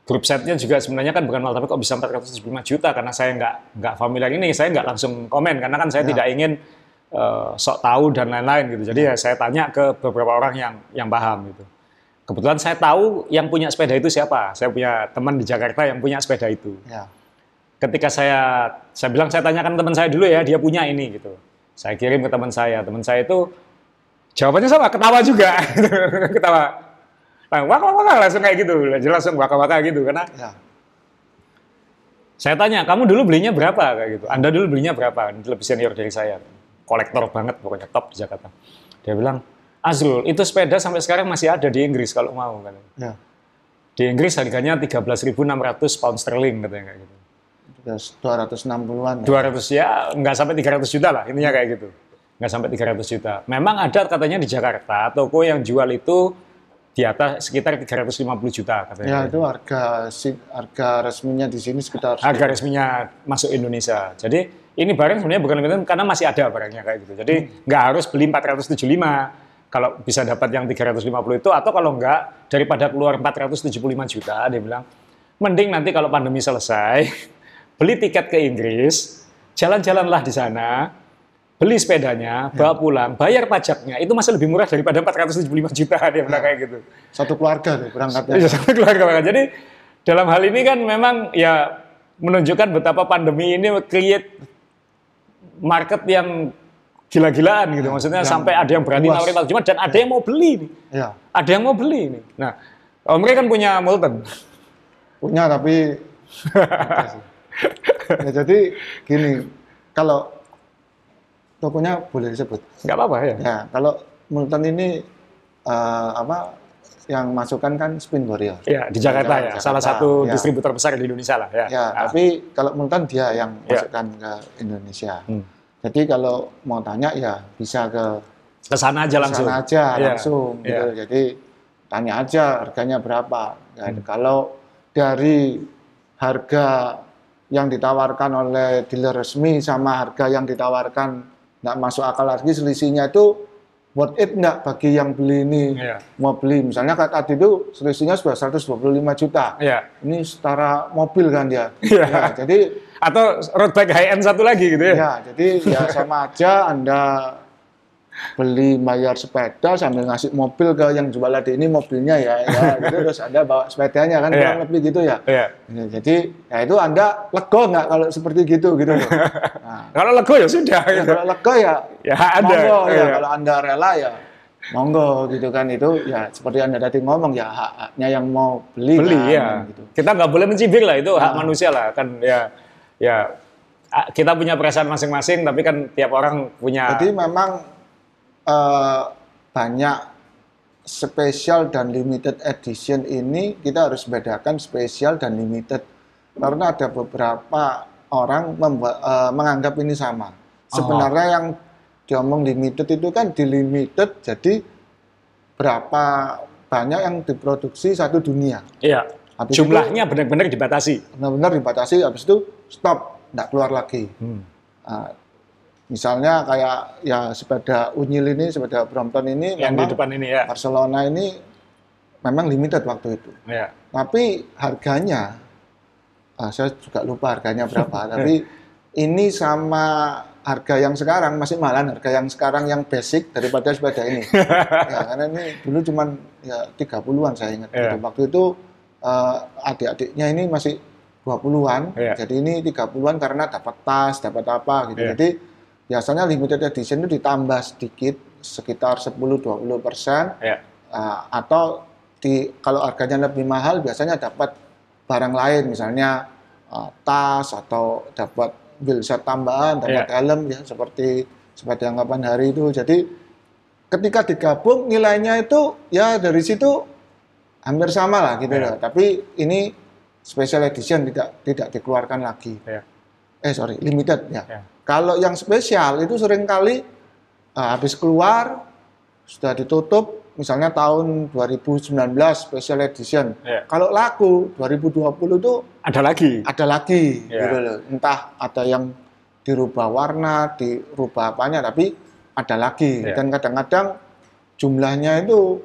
[SPEAKER 1] Grup setnya juga sebenarnya kan bukan mahal tapi kok bisa 475 juta? Karena saya nggak nggak familiar ini saya nggak langsung komen. Karena kan saya
[SPEAKER 2] Ya.
[SPEAKER 1] tidak ingin eh, sok tahu dan lain-lain gitu. Jadi ya saya tanya ke beberapa orang yang yang paham gitu kebetulan saya tahu yang punya sepeda itu siapa. Saya punya teman di Jakarta yang punya sepeda itu.
[SPEAKER 2] Ya.
[SPEAKER 1] ketika saya saya bilang saya tanyakan teman saya dulu ya dia punya ini gitu. Saya kirim ke teman saya. Teman saya itu jawabannya sama ketawa juga. Ketawa. Nah, wak wak wak langsung kayak gitu. Jelas langsung waka waka gitu karena
[SPEAKER 2] Ya.
[SPEAKER 1] saya tanya kamu dulu belinya berapa? Kayak gitu. Anda dulu belinya berapa? Lebih senior dari saya. Kolektor banget pokoknya top di Jakarta. Dia bilang Azrul itu sepeda sampai sekarang masih ada di Inggris kalau mau kan
[SPEAKER 2] Ya.
[SPEAKER 1] Di Inggris harganya 13.600 pound sterling katanya kayak gitu.
[SPEAKER 2] Terus 260-an. ya.
[SPEAKER 1] 200 ya nggak sampai 300 juta lah intinya kayak gitu. Nggak sampai 300 juta. Memang ada katanya di Jakarta toko yang jual itu di atas sekitar 350 juta katanya.
[SPEAKER 2] Ya itu harga harga resminya di sini sekitar
[SPEAKER 1] harga resminya masuk Indonesia. Jadi ini barang sebenarnya bukan limited karena masih ada barangnya kayak gitu. Jadi nggak harus beli 475 kalau bisa dapat yang 350 itu atau kalau nggak daripada keluar 475 juta dia bilang mending nanti kalau pandemi selesai beli tiket ke Inggris, jalan-jalanlah di sana, beli sepedanya, bawa pulang, bayar pajaknya itu masih lebih murah daripada 475 juta dia bilang kayak gitu.
[SPEAKER 2] satu keluarga tuh berangkatnya.
[SPEAKER 1] Iya, sama keluarga banget. Jadi dalam hal ini kan memang ya menunjukkan betapa pandemi ini create market yang gila-gilaan gitu. Maksudnya
[SPEAKER 2] Yang
[SPEAKER 1] sampai ada yang berani
[SPEAKER 2] luas.
[SPEAKER 1] nawarin satu jumat dan ada yang mau beli nih.
[SPEAKER 2] Ya,
[SPEAKER 1] Ada yang mau beli nih. Nah, Omri kan punya Multon.
[SPEAKER 2] punya tapi ya, jadi gini, kalau tokonya boleh disebut.
[SPEAKER 1] Nggak apa-apa ya.
[SPEAKER 2] Ya, kalau Multon ini eh, apa yang masukkan kan Spin Warrior.
[SPEAKER 1] Ya, di Jakarta ya.
[SPEAKER 2] Jakarta,
[SPEAKER 1] Salah satu
[SPEAKER 2] ya.
[SPEAKER 1] distributor besar di Indonesia lah ya.
[SPEAKER 2] Ya,
[SPEAKER 1] Ah.
[SPEAKER 2] tapi kalau Multon dia yang
[SPEAKER 1] Ya.
[SPEAKER 2] masukkan ke Indonesia.
[SPEAKER 1] Hmm.
[SPEAKER 2] Jadi kalau mau tanya ya bisa ke
[SPEAKER 1] ke sana aja langsung.
[SPEAKER 2] sana aja
[SPEAKER 1] Iya,
[SPEAKER 2] langsung
[SPEAKER 1] iya.
[SPEAKER 2] gitu. Jadi tanya aja harganya berapa. Ya,
[SPEAKER 1] Hmm.
[SPEAKER 2] Kalau dari harga yang ditawarkan oleh dealer resmi sama harga yang ditawarkan nggak masuk akal lagi selisihnya itu worth it nggak bagi yang beli ini
[SPEAKER 1] Iya.
[SPEAKER 2] mau beli misalnya tadi itu selisihnya sudah 125 juta
[SPEAKER 1] Iya.
[SPEAKER 2] ini setara mobil kan dia
[SPEAKER 1] Iya.
[SPEAKER 2] Ya, jadi
[SPEAKER 1] Atau road bike high end satu lagi gitu ya.
[SPEAKER 2] Ya, jadi ya sama aja Anda beli bayar sepeda sambil ngasih mobil ke yang jual tadi ini mobilnya ya, ya gitu terus Anda bawa sepedanya kan
[SPEAKER 1] Iya.
[SPEAKER 2] kurang lebih gitu ya.
[SPEAKER 1] Iya.
[SPEAKER 2] Ya, jadi ya itu Anda lego nggak kalau seperti gitu gitu loh. Nah,
[SPEAKER 1] Kalau lego ya sudah
[SPEAKER 2] ya,
[SPEAKER 1] gitu.
[SPEAKER 2] kalau lego ya
[SPEAKER 1] Ya ada.
[SPEAKER 2] monggo ya
[SPEAKER 1] Iya.
[SPEAKER 2] kalau Anda rela ya monggo gitu kan itu ya seperti Anda tadi ngomong ya hak-haknya yang mau beli,
[SPEAKER 1] beli
[SPEAKER 2] kan,
[SPEAKER 1] ya.
[SPEAKER 2] gitu.
[SPEAKER 1] Kita nggak boleh mencibir lah itu hak manusia lah kan ya ya kita punya perasaan masing-masing tapi kan tiap orang punya
[SPEAKER 2] Jadi memang eh, banyak spesial dan limited edition ini kita harus bedakan spesial dan limited karena ada beberapa orang eh, menganggap ini sama. Sebenarnya yang diomong limited itu kan di limited jadi berapa banyak yang diproduksi satu dunia.
[SPEAKER 1] iya
[SPEAKER 2] Habis
[SPEAKER 1] jumlahnya benar-benar dibatasi.
[SPEAKER 2] Benar-benar dibatasi habis itu stop, tidak keluar lagi.
[SPEAKER 1] Hmm.
[SPEAKER 2] Nah, misalnya kayak ya sepeda unyil ini, sepeda Brompton ini
[SPEAKER 1] Yang di depan ini ya.
[SPEAKER 2] Barcelona ini memang limited waktu itu.
[SPEAKER 1] Ya.
[SPEAKER 2] Tapi harganya, ah, saya juga lupa harganya berapa. tapi ini sama harga yang sekarang masih malah harga yang sekarang yang basic daripada sepeda ini. ya, karena ini dulu cuman ya 30-an saya ingat. Gitu. Waktu itu eh, adik-adiknya ini masih 20-an.
[SPEAKER 1] Iya.
[SPEAKER 2] Jadi ini 30-an karena dapat tas, dapat apa gitu.
[SPEAKER 1] Iya.
[SPEAKER 2] Jadi biasanya limited edition itu ditambah sedikit sekitar 10-20 persen
[SPEAKER 1] Ya.
[SPEAKER 2] Uh, atau di kalau harganya lebih mahal biasanya dapat barang lain misalnya uh, tas atau dapat wheel set tambahan, dapat
[SPEAKER 1] Iya.
[SPEAKER 2] helm ya seperti sepeda anggapan hari itu. Jadi ketika digabung nilainya itu ya dari situ hampir sama lah gitu
[SPEAKER 1] Iya.
[SPEAKER 2] loh. Tapi ini special edition tidak tidak dikeluarkan lagi.
[SPEAKER 1] Ya.
[SPEAKER 2] Eh sorry limited ya.
[SPEAKER 1] Ya.
[SPEAKER 2] Kalau yang spesial itu sering kali uh, habis keluar sudah ditutup misalnya tahun 2019 special edition.
[SPEAKER 1] Ya.
[SPEAKER 2] Kalau laku 2020 itu
[SPEAKER 1] Ada lagi.
[SPEAKER 2] ada lagi
[SPEAKER 1] Ya.
[SPEAKER 2] gitu loh. Entah ada yang dirubah warna, dirubah apanya tapi ada lagi
[SPEAKER 1] Ya.
[SPEAKER 2] dan kadang-kadang jumlahnya itu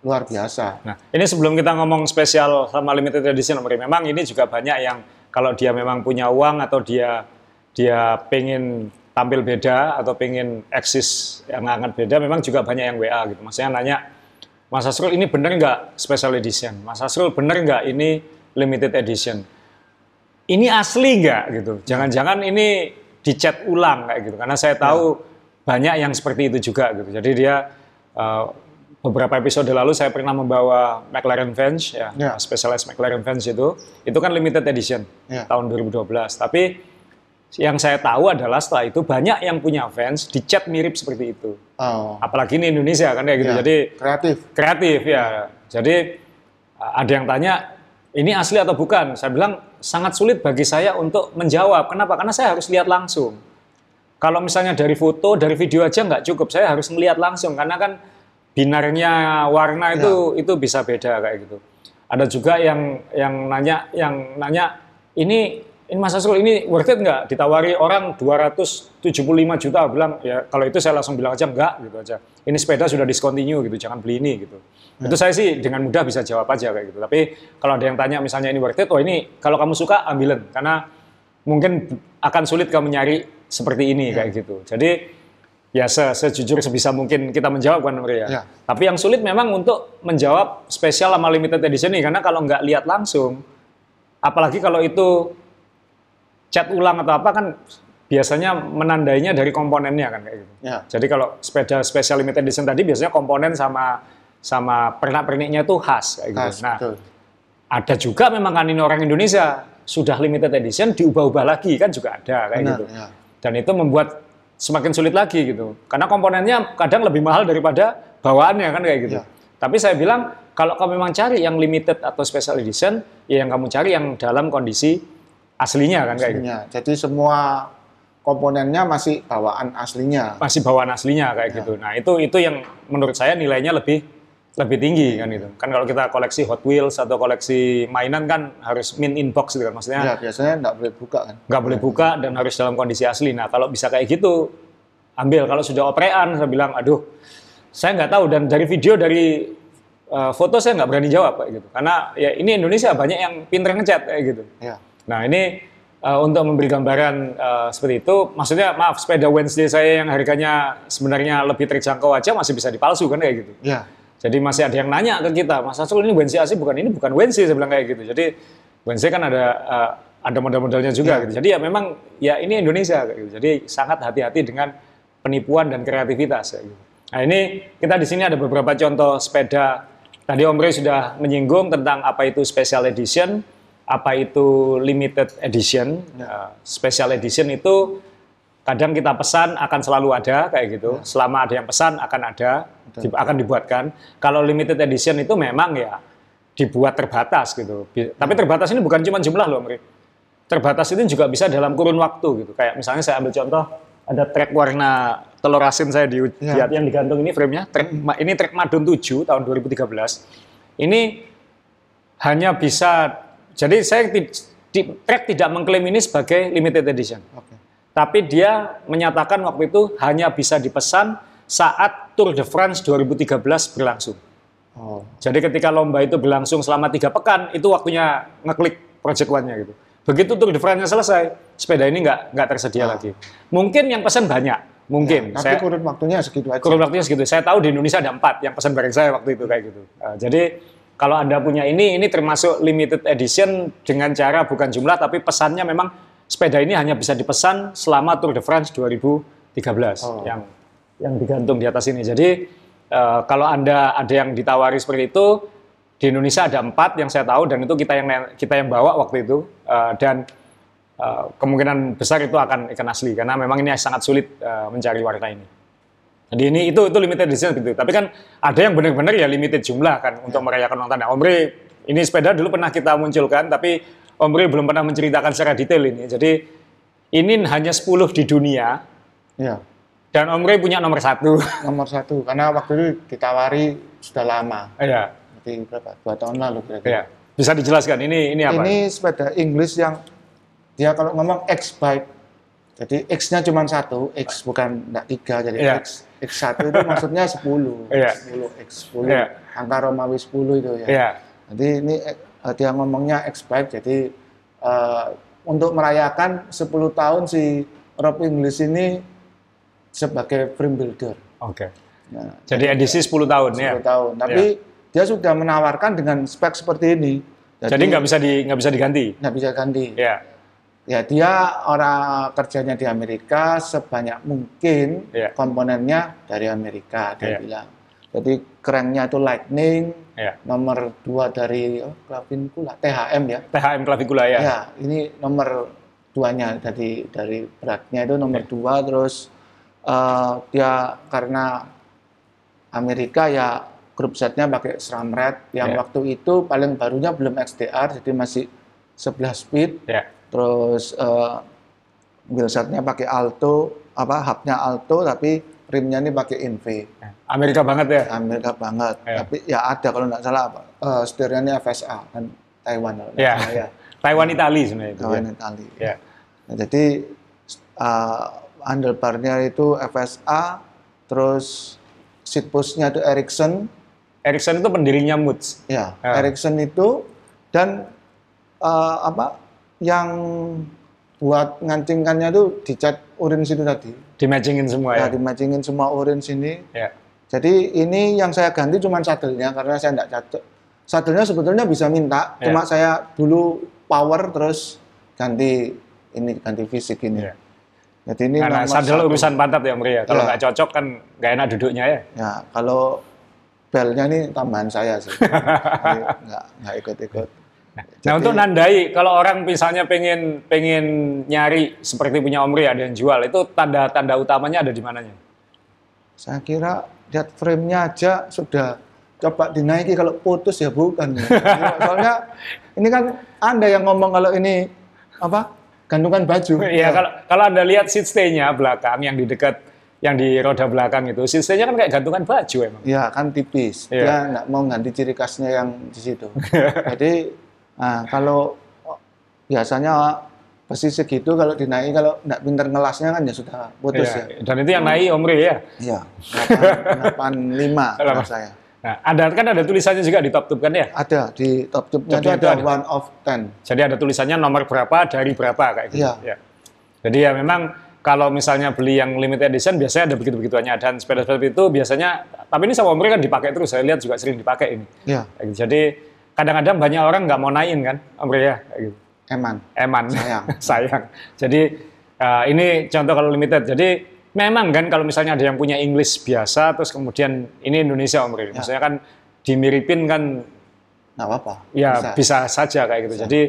[SPEAKER 2] luar biasa.
[SPEAKER 1] Nah, ini sebelum kita ngomong spesial sama limited edition, memang ini juga banyak yang kalau dia memang punya uang atau dia dia pengen tampil beda atau pengen eksis yang sangat beda, memang juga banyak yang WA gitu. Maksudnya nanya, Mas Asrul ini bener nggak special edition? Mas Asrul bener nggak ini limited edition? Ini asli nggak gitu? Jangan-jangan ini dicat ulang kayak gitu? Karena saya tahu banyak yang seperti itu juga gitu. Jadi dia eh, beberapa episode lalu saya pernah membawa McLaren Venge ya,
[SPEAKER 2] Ya.
[SPEAKER 1] Specialized McLaren Venge itu, itu kan limited edition
[SPEAKER 2] Ya.
[SPEAKER 1] tahun 2012. Tapi yang saya tahu adalah setelah itu banyak yang punya fans dicat mirip seperti itu.
[SPEAKER 2] Oh,
[SPEAKER 1] Apalagi ini Indonesia kan ya gitu.
[SPEAKER 2] ya,
[SPEAKER 1] Jadi
[SPEAKER 2] kreatif.
[SPEAKER 1] kreatif ya. Jadi ada yang tanya ini asli atau bukan? Saya bilang sangat sulit bagi saya untuk menjawab. Kenapa? Karena saya harus lihat langsung. Kalau misalnya dari foto, dari video aja nggak cukup. Saya harus melihat langsung karena kan binarnya warna itu itu bisa beda kayak gitu. Ada juga yang yang nanya yang nanya ini ini Mas Asrul ini worth it nggak? Ditawari orang 275 juta bilang ya kalau itu saya langsung bilang aja enggak gitu aja. Ini sepeda sudah discontinue gitu, jangan beli ini gitu. Ya. Itu saya sih dengan mudah bisa jawab aja kayak gitu. Tapi kalau ada yang tanya misalnya ini worth it, oh ini kalau kamu suka ambilin karena mungkin akan sulit kamu nyari seperti ini ya. kayak gitu. Jadi ya se sejujur sebisa mungkin kita menjawab kan Maria. Ya. Tapi yang sulit memang untuk menjawab spesial sama limited edition ini karena kalau nggak lihat langsung, apalagi kalau itu cat ulang atau apa kan biasanya menandainya dari komponennya kan kayak gitu. Ya. Jadi kalau sepeda special limited edition tadi biasanya komponen sama sama pernak-perniknya itu khas kayak gitu. nah, betul. ada juga memang kan ini orang Indonesia sudah limited edition diubah-ubah lagi kan juga ada kayak Benar, gitu. Ya. Dan itu membuat semakin sulit lagi gitu. Karena komponennya kadang lebih mahal daripada bawaannya kan kayak gitu. Ya. Tapi saya bilang kalau kamu memang cari yang limited atau special edition, ya yang kamu cari yang dalam kondisi aslinya kan kayak gitu.
[SPEAKER 2] Jadi semua komponennya masih bawaan aslinya.
[SPEAKER 1] Masih bawaan aslinya kayak ya. gitu. Nah, itu itu yang menurut saya nilainya lebih lebih tinggi kan itu. Kan kalau kita koleksi Hot Wheels atau koleksi mainan kan harus min in box gitu kan maksudnya.
[SPEAKER 2] Ya, biasanya nggak boleh buka kan.
[SPEAKER 1] Nggak boleh buka dan harus dalam kondisi asli. Nah, kalau bisa kayak gitu ambil. Kalau sudah oprean saya bilang aduh saya nggak tahu dan dari video dari uh, foto saya nggak berani jawab kayak gitu. Karena ya ini Indonesia banyak yang pinter ngecat kayak gitu. Ya. Nah, ini uh, untuk memberi gambaran uh, seperti itu, maksudnya maaf sepeda Wednesday saya yang harganya sebenarnya lebih terjangkau aja masih bisa dipalsukan kayak gitu. Ya jadi masih ada yang nanya ke kita, Mas Asrul ini Wednesday asli bukan ini bukan Wednesday saya bilang kayak gitu. Jadi Wednesday kan ada uh, ada model-modelnya juga ya. gitu. Jadi ya memang ya ini Indonesia kayak gitu. Jadi sangat hati-hati dengan penipuan dan kreativitas kayak gitu. Nah ini kita di sini ada beberapa contoh sepeda. Tadi Om Rey sudah menyinggung tentang apa itu special edition, apa itu limited edition. Ya. Uh, special edition itu kadang kita pesan akan selalu ada kayak gitu. Ya. Selama ada yang pesan akan ada Betul. akan dibuatkan. Kalau limited edition itu memang ya dibuat terbatas gitu. Tapi terbatas ini bukan cuma jumlah loh, Mri. Terbatas itu juga bisa dalam kurun waktu gitu. Kayak misalnya saya ambil contoh ada trek warna telur asin saya di ya. yang digantung ini frame-nya. Trek, ini trek Madun 7 tahun 2013. Ini hanya bisa jadi saya di, di, trek tidak mengklaim ini sebagai limited edition. Okay. Tapi dia menyatakan waktu itu hanya bisa dipesan saat Tour de France 2013 berlangsung. Oh. Jadi ketika lomba itu berlangsung selama tiga pekan, itu waktunya ngeklik Project One-nya gitu. Begitu Tour de France-nya selesai, sepeda ini nggak nggak tersedia oh. lagi. Mungkin yang pesan banyak, mungkin.
[SPEAKER 2] Ya, tapi saya, kurun waktunya segitu aja.
[SPEAKER 1] Kurun waktunya segitu. Saya tahu di Indonesia ada empat yang pesan bareng saya waktu itu kayak gitu. Uh, jadi kalau anda punya ini, ini termasuk limited edition dengan cara bukan jumlah, tapi pesannya memang sepeda ini hanya bisa dipesan selama Tour de France 2013 oh. yang yang digantung di atas ini. Jadi uh, kalau anda ada yang ditawari seperti itu di Indonesia ada empat yang saya tahu dan itu kita yang kita yang bawa waktu itu uh, dan uh, kemungkinan besar itu akan ikan asli karena memang ini sangat sulit uh, mencari warna ini. Jadi ini itu itu limited edition gitu. Tapi kan ada yang benar-benar ya limited jumlah kan untuk merayakan ulang tahun. Nah, Omri ini sepeda dulu pernah kita munculkan tapi Omri belum pernah menceritakan secara detail ini. Jadi ini hanya 10 di dunia. Ya. Dan Om Ray punya nomor satu.
[SPEAKER 2] Nomor satu, karena waktu itu ditawari sudah lama.
[SPEAKER 1] Iya.
[SPEAKER 2] Jadi berapa? Dua tahun lalu
[SPEAKER 1] kira-kira. Iya. Bisa dijelaskan, ini ini apa?
[SPEAKER 2] Ini sepeda Inggris yang dia kalau ngomong X bike, jadi X-nya cuma satu, X bukan enggak tiga, jadi iya. X. X satu itu maksudnya sepuluh,
[SPEAKER 1] iya.
[SPEAKER 2] sepuluh X sepuluh, iya. angka Romawi sepuluh itu ya.
[SPEAKER 1] Iya.
[SPEAKER 2] Jadi ini uh, dia ngomongnya X bike, jadi uh, untuk merayakan 10 tahun si Rob Inggris ini sebagai frame builder.
[SPEAKER 1] Oke. Okay. Nah, jadi edisi 10 tahun 10
[SPEAKER 2] ya. 10 tahun. Tapi ya. dia sudah menawarkan dengan spek seperti ini.
[SPEAKER 1] Jadi nggak bisa di nggak bisa diganti.
[SPEAKER 2] Nggak bisa ganti.
[SPEAKER 1] Ya.
[SPEAKER 2] Ya dia orang kerjanya di Amerika sebanyak mungkin ya. komponennya dari Amerika dia ya. bilang. Jadi kerennya itu Lightning, ya. nomor dua dari oh, Clavicula, THM ya.
[SPEAKER 1] THM Clavicula ya.
[SPEAKER 2] Ya, ini nomor duanya dari dari beratnya itu nomor ya. dua terus uh, dia karena Amerika ya grup setnya pakai SRAM Red yang
[SPEAKER 1] Ya.
[SPEAKER 2] waktu itu paling barunya belum XDR jadi masih 11 speed
[SPEAKER 1] Ya.
[SPEAKER 2] Terus eh, wheelsetnya pakai Alto apa hubnya Alto tapi rimnya ini pakai Inve
[SPEAKER 1] Amerika banget ya.
[SPEAKER 2] Amerika banget
[SPEAKER 1] Ya.
[SPEAKER 2] tapi ya ada kalau nggak salah apa eh, setirnya ini FSA kan Taiwan kalau nggak
[SPEAKER 1] Ya.
[SPEAKER 2] salah, ya
[SPEAKER 1] Taiwan Itali sebenarnya itu.
[SPEAKER 2] Taiwan
[SPEAKER 1] ya.
[SPEAKER 2] Itali
[SPEAKER 1] Ya.
[SPEAKER 2] Nah, jadi uh, handlebarnya itu FSA, terus seat pushnya itu Ericsson,
[SPEAKER 1] Ericsson itu pendirinya Moods.
[SPEAKER 2] ya
[SPEAKER 1] Ah.
[SPEAKER 2] Ericsson itu dan uh, apa yang buat ngancingkannya itu dicat orange itu tadi,
[SPEAKER 1] Di matchingin semua
[SPEAKER 2] ya
[SPEAKER 1] ya.
[SPEAKER 2] dimacingin semua orange ini.
[SPEAKER 1] Ya.
[SPEAKER 2] Jadi ini yang saya ganti cuma sadelnya karena saya tidak cocok. Sadelnya sebetulnya bisa minta,
[SPEAKER 1] Ya.
[SPEAKER 2] cuma saya dulu power terus ganti ini ganti fisik ini.
[SPEAKER 1] Ya.
[SPEAKER 2] Jadi ini
[SPEAKER 1] Karena sadel
[SPEAKER 2] satu.
[SPEAKER 1] urusan pantat ya, Mri ya. Kalau
[SPEAKER 2] Ya.
[SPEAKER 1] nggak cocok kan nggak enak duduknya ya.
[SPEAKER 2] Ya, kalau belnya ini tambahan saya sih. Nggak ikut-ikut.
[SPEAKER 1] Nah untuk nandai, kalau orang misalnya pengen pengen nyari seperti punya Omri ada yang jual, itu tanda-tanda utamanya ada di mananya?
[SPEAKER 2] Saya kira lihat frame-nya aja sudah coba dinaiki kalau putus ya bukan. Soalnya ini kan Anda yang ngomong kalau ini apa? gantungan baju.
[SPEAKER 1] Iya kalau kalau anda lihat seat stay-nya belakang yang di dekat yang di roda belakang itu, seat stay-nya kan kayak gantungan baju emang.
[SPEAKER 2] Iya kan tipis.
[SPEAKER 1] Iya.
[SPEAKER 2] Dia nggak mau ganti ciri khasnya yang di situ. Jadi nah, kalau biasanya besi segitu kalau dinaiki kalau nggak pinter ngelasnya kan ya sudah putus ya.
[SPEAKER 1] Iya, Dan itu yang naik Omri ya.
[SPEAKER 2] Iya. 85 kalau saya.
[SPEAKER 1] Nah, ada kan ada tulisannya juga di top tube kan ya.
[SPEAKER 2] Ada di top itu
[SPEAKER 1] tube
[SPEAKER 2] ada
[SPEAKER 1] ada.
[SPEAKER 2] one of ten.
[SPEAKER 1] Jadi ada tulisannya nomor berapa dari berapa kayak gitu.
[SPEAKER 2] Iya.
[SPEAKER 1] Ya. Jadi ya memang kalau misalnya beli yang limited edition biasanya ada begitu-begituannya dan sepeda-sepeda itu biasanya tapi ini sama Omri kan dipakai terus saya lihat juga sering dipakai ini.
[SPEAKER 2] Iya.
[SPEAKER 1] Jadi kadang-kadang banyak orang nggak mau naikin kan Omri ya kayak gitu.
[SPEAKER 2] Eman.
[SPEAKER 1] Eman.
[SPEAKER 2] Sayang.
[SPEAKER 1] Sayang. Jadi eh, ini contoh kalau limited. Jadi memang kan kalau misalnya ada yang punya English biasa terus kemudian ini Indonesia Omri.
[SPEAKER 2] Ya.
[SPEAKER 1] Maksudnya kan dimiripin kan
[SPEAKER 2] Nggak apa-apa.
[SPEAKER 1] ya bisa, saja kayak gitu. Jadi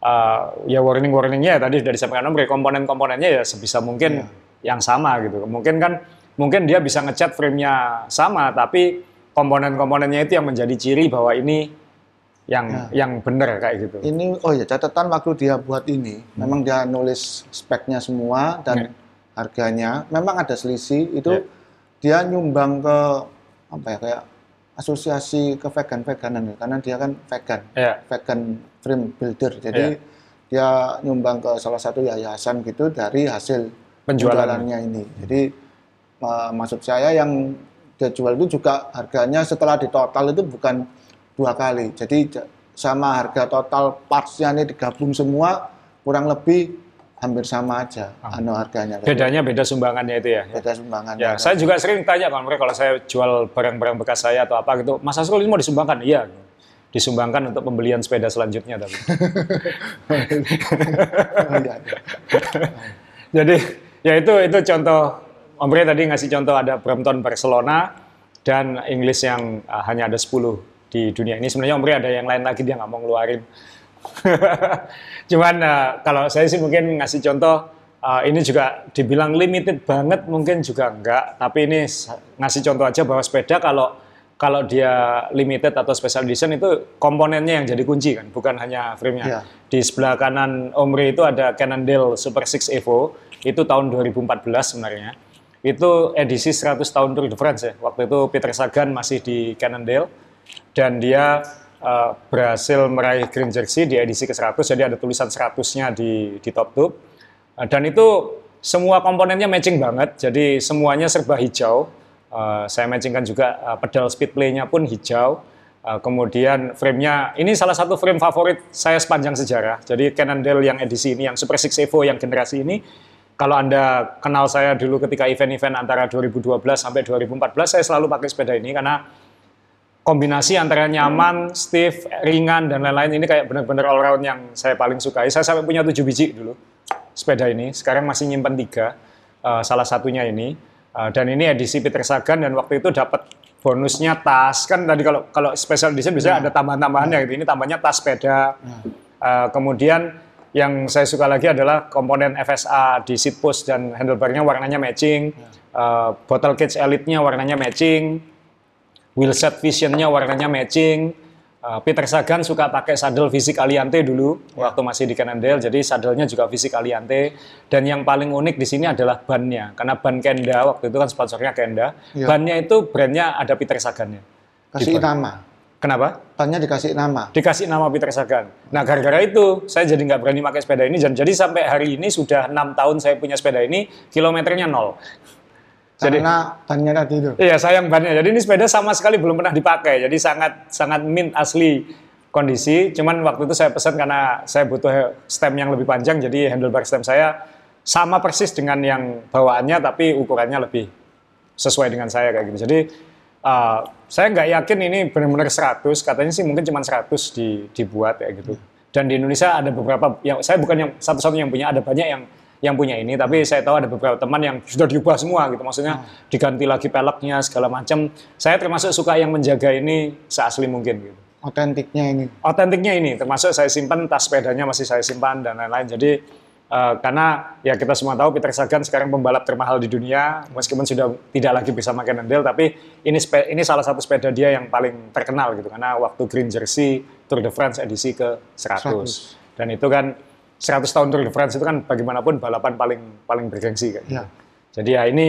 [SPEAKER 1] uh, ya warning warningnya tadi sudah disampaikan Om, komponen-komponennya ya sebisa mungkin
[SPEAKER 2] Iya.
[SPEAKER 1] yang sama gitu. Mungkin kan mungkin dia bisa ngecat frame-nya sama, tapi komponen-komponennya itu yang menjadi ciri bahwa ini yang
[SPEAKER 2] Iya.
[SPEAKER 1] yang benar kayak gitu.
[SPEAKER 2] Ini oh ya catatan waktu dia buat ini,
[SPEAKER 1] Hmm.
[SPEAKER 2] memang dia nulis speknya semua dan
[SPEAKER 1] Ya.
[SPEAKER 2] harganya. Memang ada selisih itu
[SPEAKER 1] Ya.
[SPEAKER 2] dia nyumbang ke apa ya kayak asosiasi ke vegan-veganan ya, karena dia kan vegan.
[SPEAKER 1] Ya,
[SPEAKER 2] vegan frame builder. Jadi
[SPEAKER 1] Iya.
[SPEAKER 2] dia nyumbang ke salah satu yayasan gitu dari hasil
[SPEAKER 1] Penjualan.
[SPEAKER 2] penjualannya ini. Jadi uh, maksud saya yang dia jual itu juga harganya setelah ditotal itu bukan dua kali. Jadi sama harga total partsnya ini digabung semua kurang lebih hampir sama aja anu harganya.
[SPEAKER 1] bedanya beda sumbangannya itu ya.
[SPEAKER 2] Beda sumbangannya.
[SPEAKER 1] Ya, saya juga sering tanya kalau mereka kalau saya jual barang-barang bekas saya atau apa gitu, Mas Asrul ini mau disumbangkan? Iya, disumbangkan untuk pembelian sepeda selanjutnya tapi.
[SPEAKER 2] Oh, iya, iya.
[SPEAKER 1] Jadi ya itu itu contoh Om Bre tadi ngasih contoh ada Brampton Barcelona dan Inggris yang uh, hanya ada 10 di dunia ini. Sebenarnya Om Bre ada yang lain lagi dia nggak mau ngeluarin. Cuman uh, kalau saya sih mungkin ngasih contoh uh, ini juga dibilang limited banget mungkin juga enggak, tapi ini ngasih contoh aja bahwa sepeda kalau kalau dia limited atau special edition itu komponennya yang jadi kunci kan, bukan hanya frame-nya.
[SPEAKER 2] Iya.
[SPEAKER 1] Di sebelah kanan Omri itu ada Cannondale Super 6 Evo, itu tahun 2014 sebenarnya. Itu edisi 100 tahun Tour de France ya. Waktu itu Peter Sagan masih di Cannondale dan dia uh, berhasil meraih green jersey di edisi ke-100 jadi ada tulisan 100-nya di di top tube. Uh, dan itu semua komponennya matching banget. Jadi semuanya serba hijau. Uh, saya matchingkan juga uh, pedal speed play-nya pun hijau. Uh, kemudian frame-nya, ini salah satu frame favorit saya sepanjang sejarah. Jadi Cannondale yang edisi ini, yang Super 6 Evo yang generasi ini, kalau Anda kenal saya dulu ketika event-event antara 2012 sampai 2014, saya selalu pakai sepeda ini karena kombinasi antara nyaman, stiff, ringan, dan lain-lain ini kayak benar-benar all round yang saya paling sukai. Saya sampai punya 7 biji dulu sepeda ini, sekarang masih nyimpan tiga, eh, salah satunya ini. Eh, dan ini edisi Peter Sagan dan waktu itu dapat bonusnya tas. Kan tadi kalau kalau special edition biasanya ada tambahan-tambahannya gitu ini tambahnya tas sepeda. Eh, kemudian yang saya suka lagi adalah komponen FSA di seat post dan handlebarnya warnanya matching. Eh, bottle cage elite-nya warnanya matching wheelset visionnya warnanya matching. Uh, Peter Sagan suka pakai saddle Fisik Aliante dulu
[SPEAKER 2] Ya.
[SPEAKER 1] waktu masih di Cannondale, jadi saddlenya juga Fisik Aliante. Dan yang paling unik di sini adalah bannya, karena ban Kenda waktu itu kan sponsornya Kenda.
[SPEAKER 2] Ya.
[SPEAKER 1] Bannya itu brandnya ada Peter Sagannya.
[SPEAKER 2] Kasih nama.
[SPEAKER 1] Kenapa?
[SPEAKER 2] Bannya dikasih nama.
[SPEAKER 1] dikasih nama Peter Sagan. Nah, gara-gara itu saya jadi nggak berani pakai sepeda ini. Dan jadi sampai hari ini sudah enam tahun saya punya sepeda ini, kilometernya nol. Jadi
[SPEAKER 2] Karena bannya tadi itu.
[SPEAKER 1] iya sayang bannya. Jadi ini sepeda sama sekali belum pernah dipakai. Jadi sangat sangat mint asli kondisi. Cuman waktu itu saya pesan karena saya butuh stem yang lebih panjang. Jadi handlebar stem saya sama persis dengan yang bawaannya, tapi ukurannya lebih sesuai dengan saya kayak gitu. Jadi uh, saya nggak yakin ini benar-benar 100. Katanya sih mungkin cuma 100 di, dibuat kayak gitu. Dan di Indonesia ada beberapa yang saya bukan yang satu-satunya yang punya, ada banyak yang yang punya ini. Tapi saya tahu ada beberapa teman yang sudah diubah semua gitu. Maksudnya diganti lagi peleknya segala macam. Saya termasuk suka yang menjaga ini seasli mungkin gitu
[SPEAKER 2] Otentiknya ini.
[SPEAKER 1] otentiknya ini termasuk saya simpan tas sepedanya masih saya simpan dan lain-lain jadi eh, karena ya kita semua tahu Peter Sagan sekarang pembalap termahal di dunia meskipun sudah tidak lagi bersama Cannondale tapi ini ini salah satu sepeda dia yang paling terkenal gitu karena waktu Green Jersey Tour de France edisi ke 100, dan itu kan 100 tahun Tour de France itu kan bagaimanapun balapan paling paling bergengsi kan
[SPEAKER 2] Ya.
[SPEAKER 1] jadi ya ini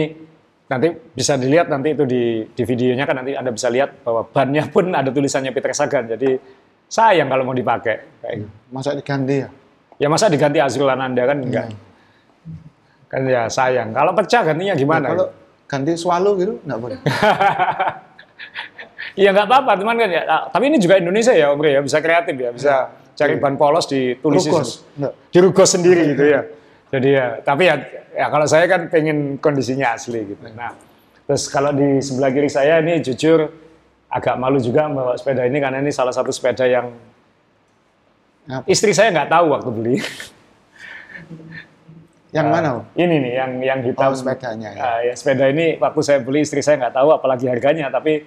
[SPEAKER 1] nanti bisa dilihat nanti itu di, di videonya kan nanti Anda bisa lihat bahwa bannya pun ada tulisannya Peter Sagan. Jadi sayang kalau mau dipakai kayak gitu.
[SPEAKER 2] Masa diganti ya?
[SPEAKER 1] Ya masa diganti Azrul Ananda kan enggak. Kan ya sayang. Kalau pecah gantinya gimana?
[SPEAKER 2] Kalau ganti swallow gitu nggak boleh.
[SPEAKER 1] Iya nggak apa-apa, teman kan ya. Tapi ini juga Indonesia ya, Om ya bisa kreatif ya, bisa cari ban polos ditulis di-
[SPEAKER 2] Rukos. Nggak.
[SPEAKER 1] dirugos sendiri gitu ya. Jadi ya, tapi ya, ya kalau saya kan pengen kondisinya asli gitu. Nah, terus kalau di sebelah kiri saya ini jujur agak malu juga membawa sepeda ini karena ini salah satu sepeda yang
[SPEAKER 2] Apa?
[SPEAKER 1] istri saya nggak tahu waktu beli.
[SPEAKER 2] Yang mana? Om?
[SPEAKER 1] Ini nih yang yang hitam.
[SPEAKER 2] Oh, sepedanya, ya.
[SPEAKER 1] Ah, ya, sepeda ini waktu saya beli istri saya nggak tahu apalagi harganya, tapi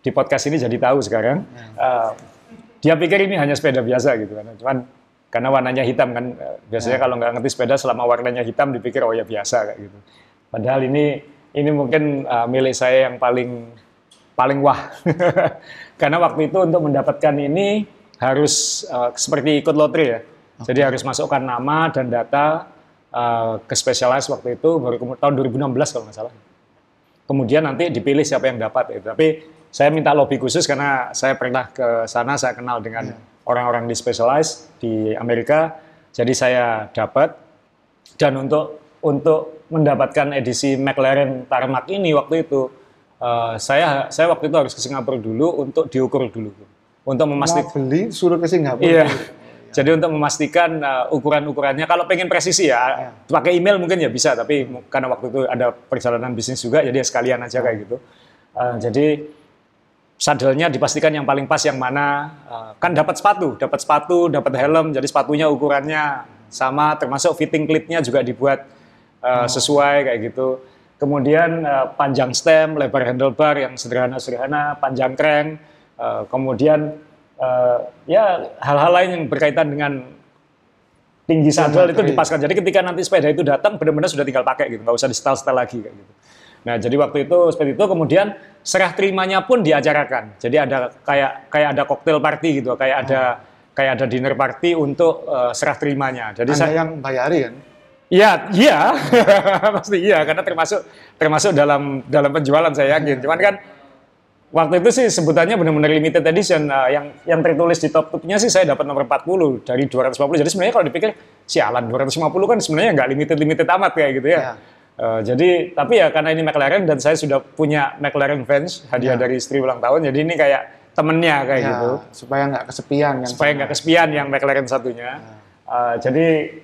[SPEAKER 1] di podcast ini jadi tahu sekarang. Ah, dia pikir ini hanya sepeda biasa gitu kan, cuman karena warnanya hitam kan, eh,
[SPEAKER 2] Ya.
[SPEAKER 1] biasanya kalau nggak ngerti sepeda selama warnanya hitam dipikir oh ya biasa kayak gitu. Padahal ini ini mungkin ah, milik saya yang paling paling wah, karena waktu itu untuk mendapatkan ini harus ah, seperti ikut lotre ya, jadi harus masukkan nama dan data uh, ke Specialized waktu itu baru tahun 2016 kalau nggak salah. Kemudian nanti dipilih siapa yang dapat. Gitu. Tapi saya minta lobby khusus karena saya pernah ke sana, saya kenal dengan orang-orang di Specialized di Amerika. Jadi saya dapat dan untuk untuk mendapatkan edisi McLaren Tarmac ini waktu itu uh, saya saya waktu itu harus ke Singapura dulu untuk diukur dulu untuk memastikan
[SPEAKER 2] beli suruh ke Singapura.
[SPEAKER 1] Iya. Jadi untuk memastikan uh, ukuran-ukurannya, kalau pengen presisi ya, pakai email mungkin ya bisa, tapi karena waktu itu ada perjalanan bisnis juga, jadi ya sekalian aja kayak gitu. Uh, jadi sadelnya dipastikan yang paling pas yang mana. Uh, kan dapat sepatu, dapat sepatu, dapat helm, jadi sepatunya ukurannya sama, termasuk fitting clipnya juga dibuat uh, sesuai kayak gitu. Kemudian uh, panjang stem, lebar handlebar yang sederhana-sederhana, panjang crank, uh, kemudian uh, ya hal-hal lain yang berkaitan dengan tinggi sadel itu dipaskan. Jadi ketika nanti sepeda itu datang benar-benar sudah tinggal pakai gitu, nggak usah di setel-setel lagi kayak gitu. Nah jadi waktu itu seperti itu kemudian serah terimanya pun diacarakan. Jadi ada kayak kayak ada koktail party gitu, kayak ada kayak ada dinner party untuk uh, serah terimanya. Jadi
[SPEAKER 2] Anda
[SPEAKER 1] saya
[SPEAKER 2] yang bayari kan?
[SPEAKER 1] Iya, iya, pasti iya karena termasuk termasuk dalam dalam penjualan saya yakin. Cuman kan waktu itu sih sebutannya benar-benar limited edition. Nah, yang yang tertulis di top tube-nya sih saya dapat nomor 40 dari 250. Jadi sebenarnya kalau dipikir sialan 250 kan sebenarnya nggak limited limited amat kayak gitu ya.
[SPEAKER 2] Ya.
[SPEAKER 1] Eh, jadi tapi ya karena ini McLaren dan saya sudah punya McLaren fans hadiah dari istri ulang tahun. Jadi ini kayak temennya kayak
[SPEAKER 2] Ya,
[SPEAKER 1] gitu
[SPEAKER 2] supaya nggak kesepian yang
[SPEAKER 1] supaya nggak kesepian yang McLaren satunya. Uh, jadi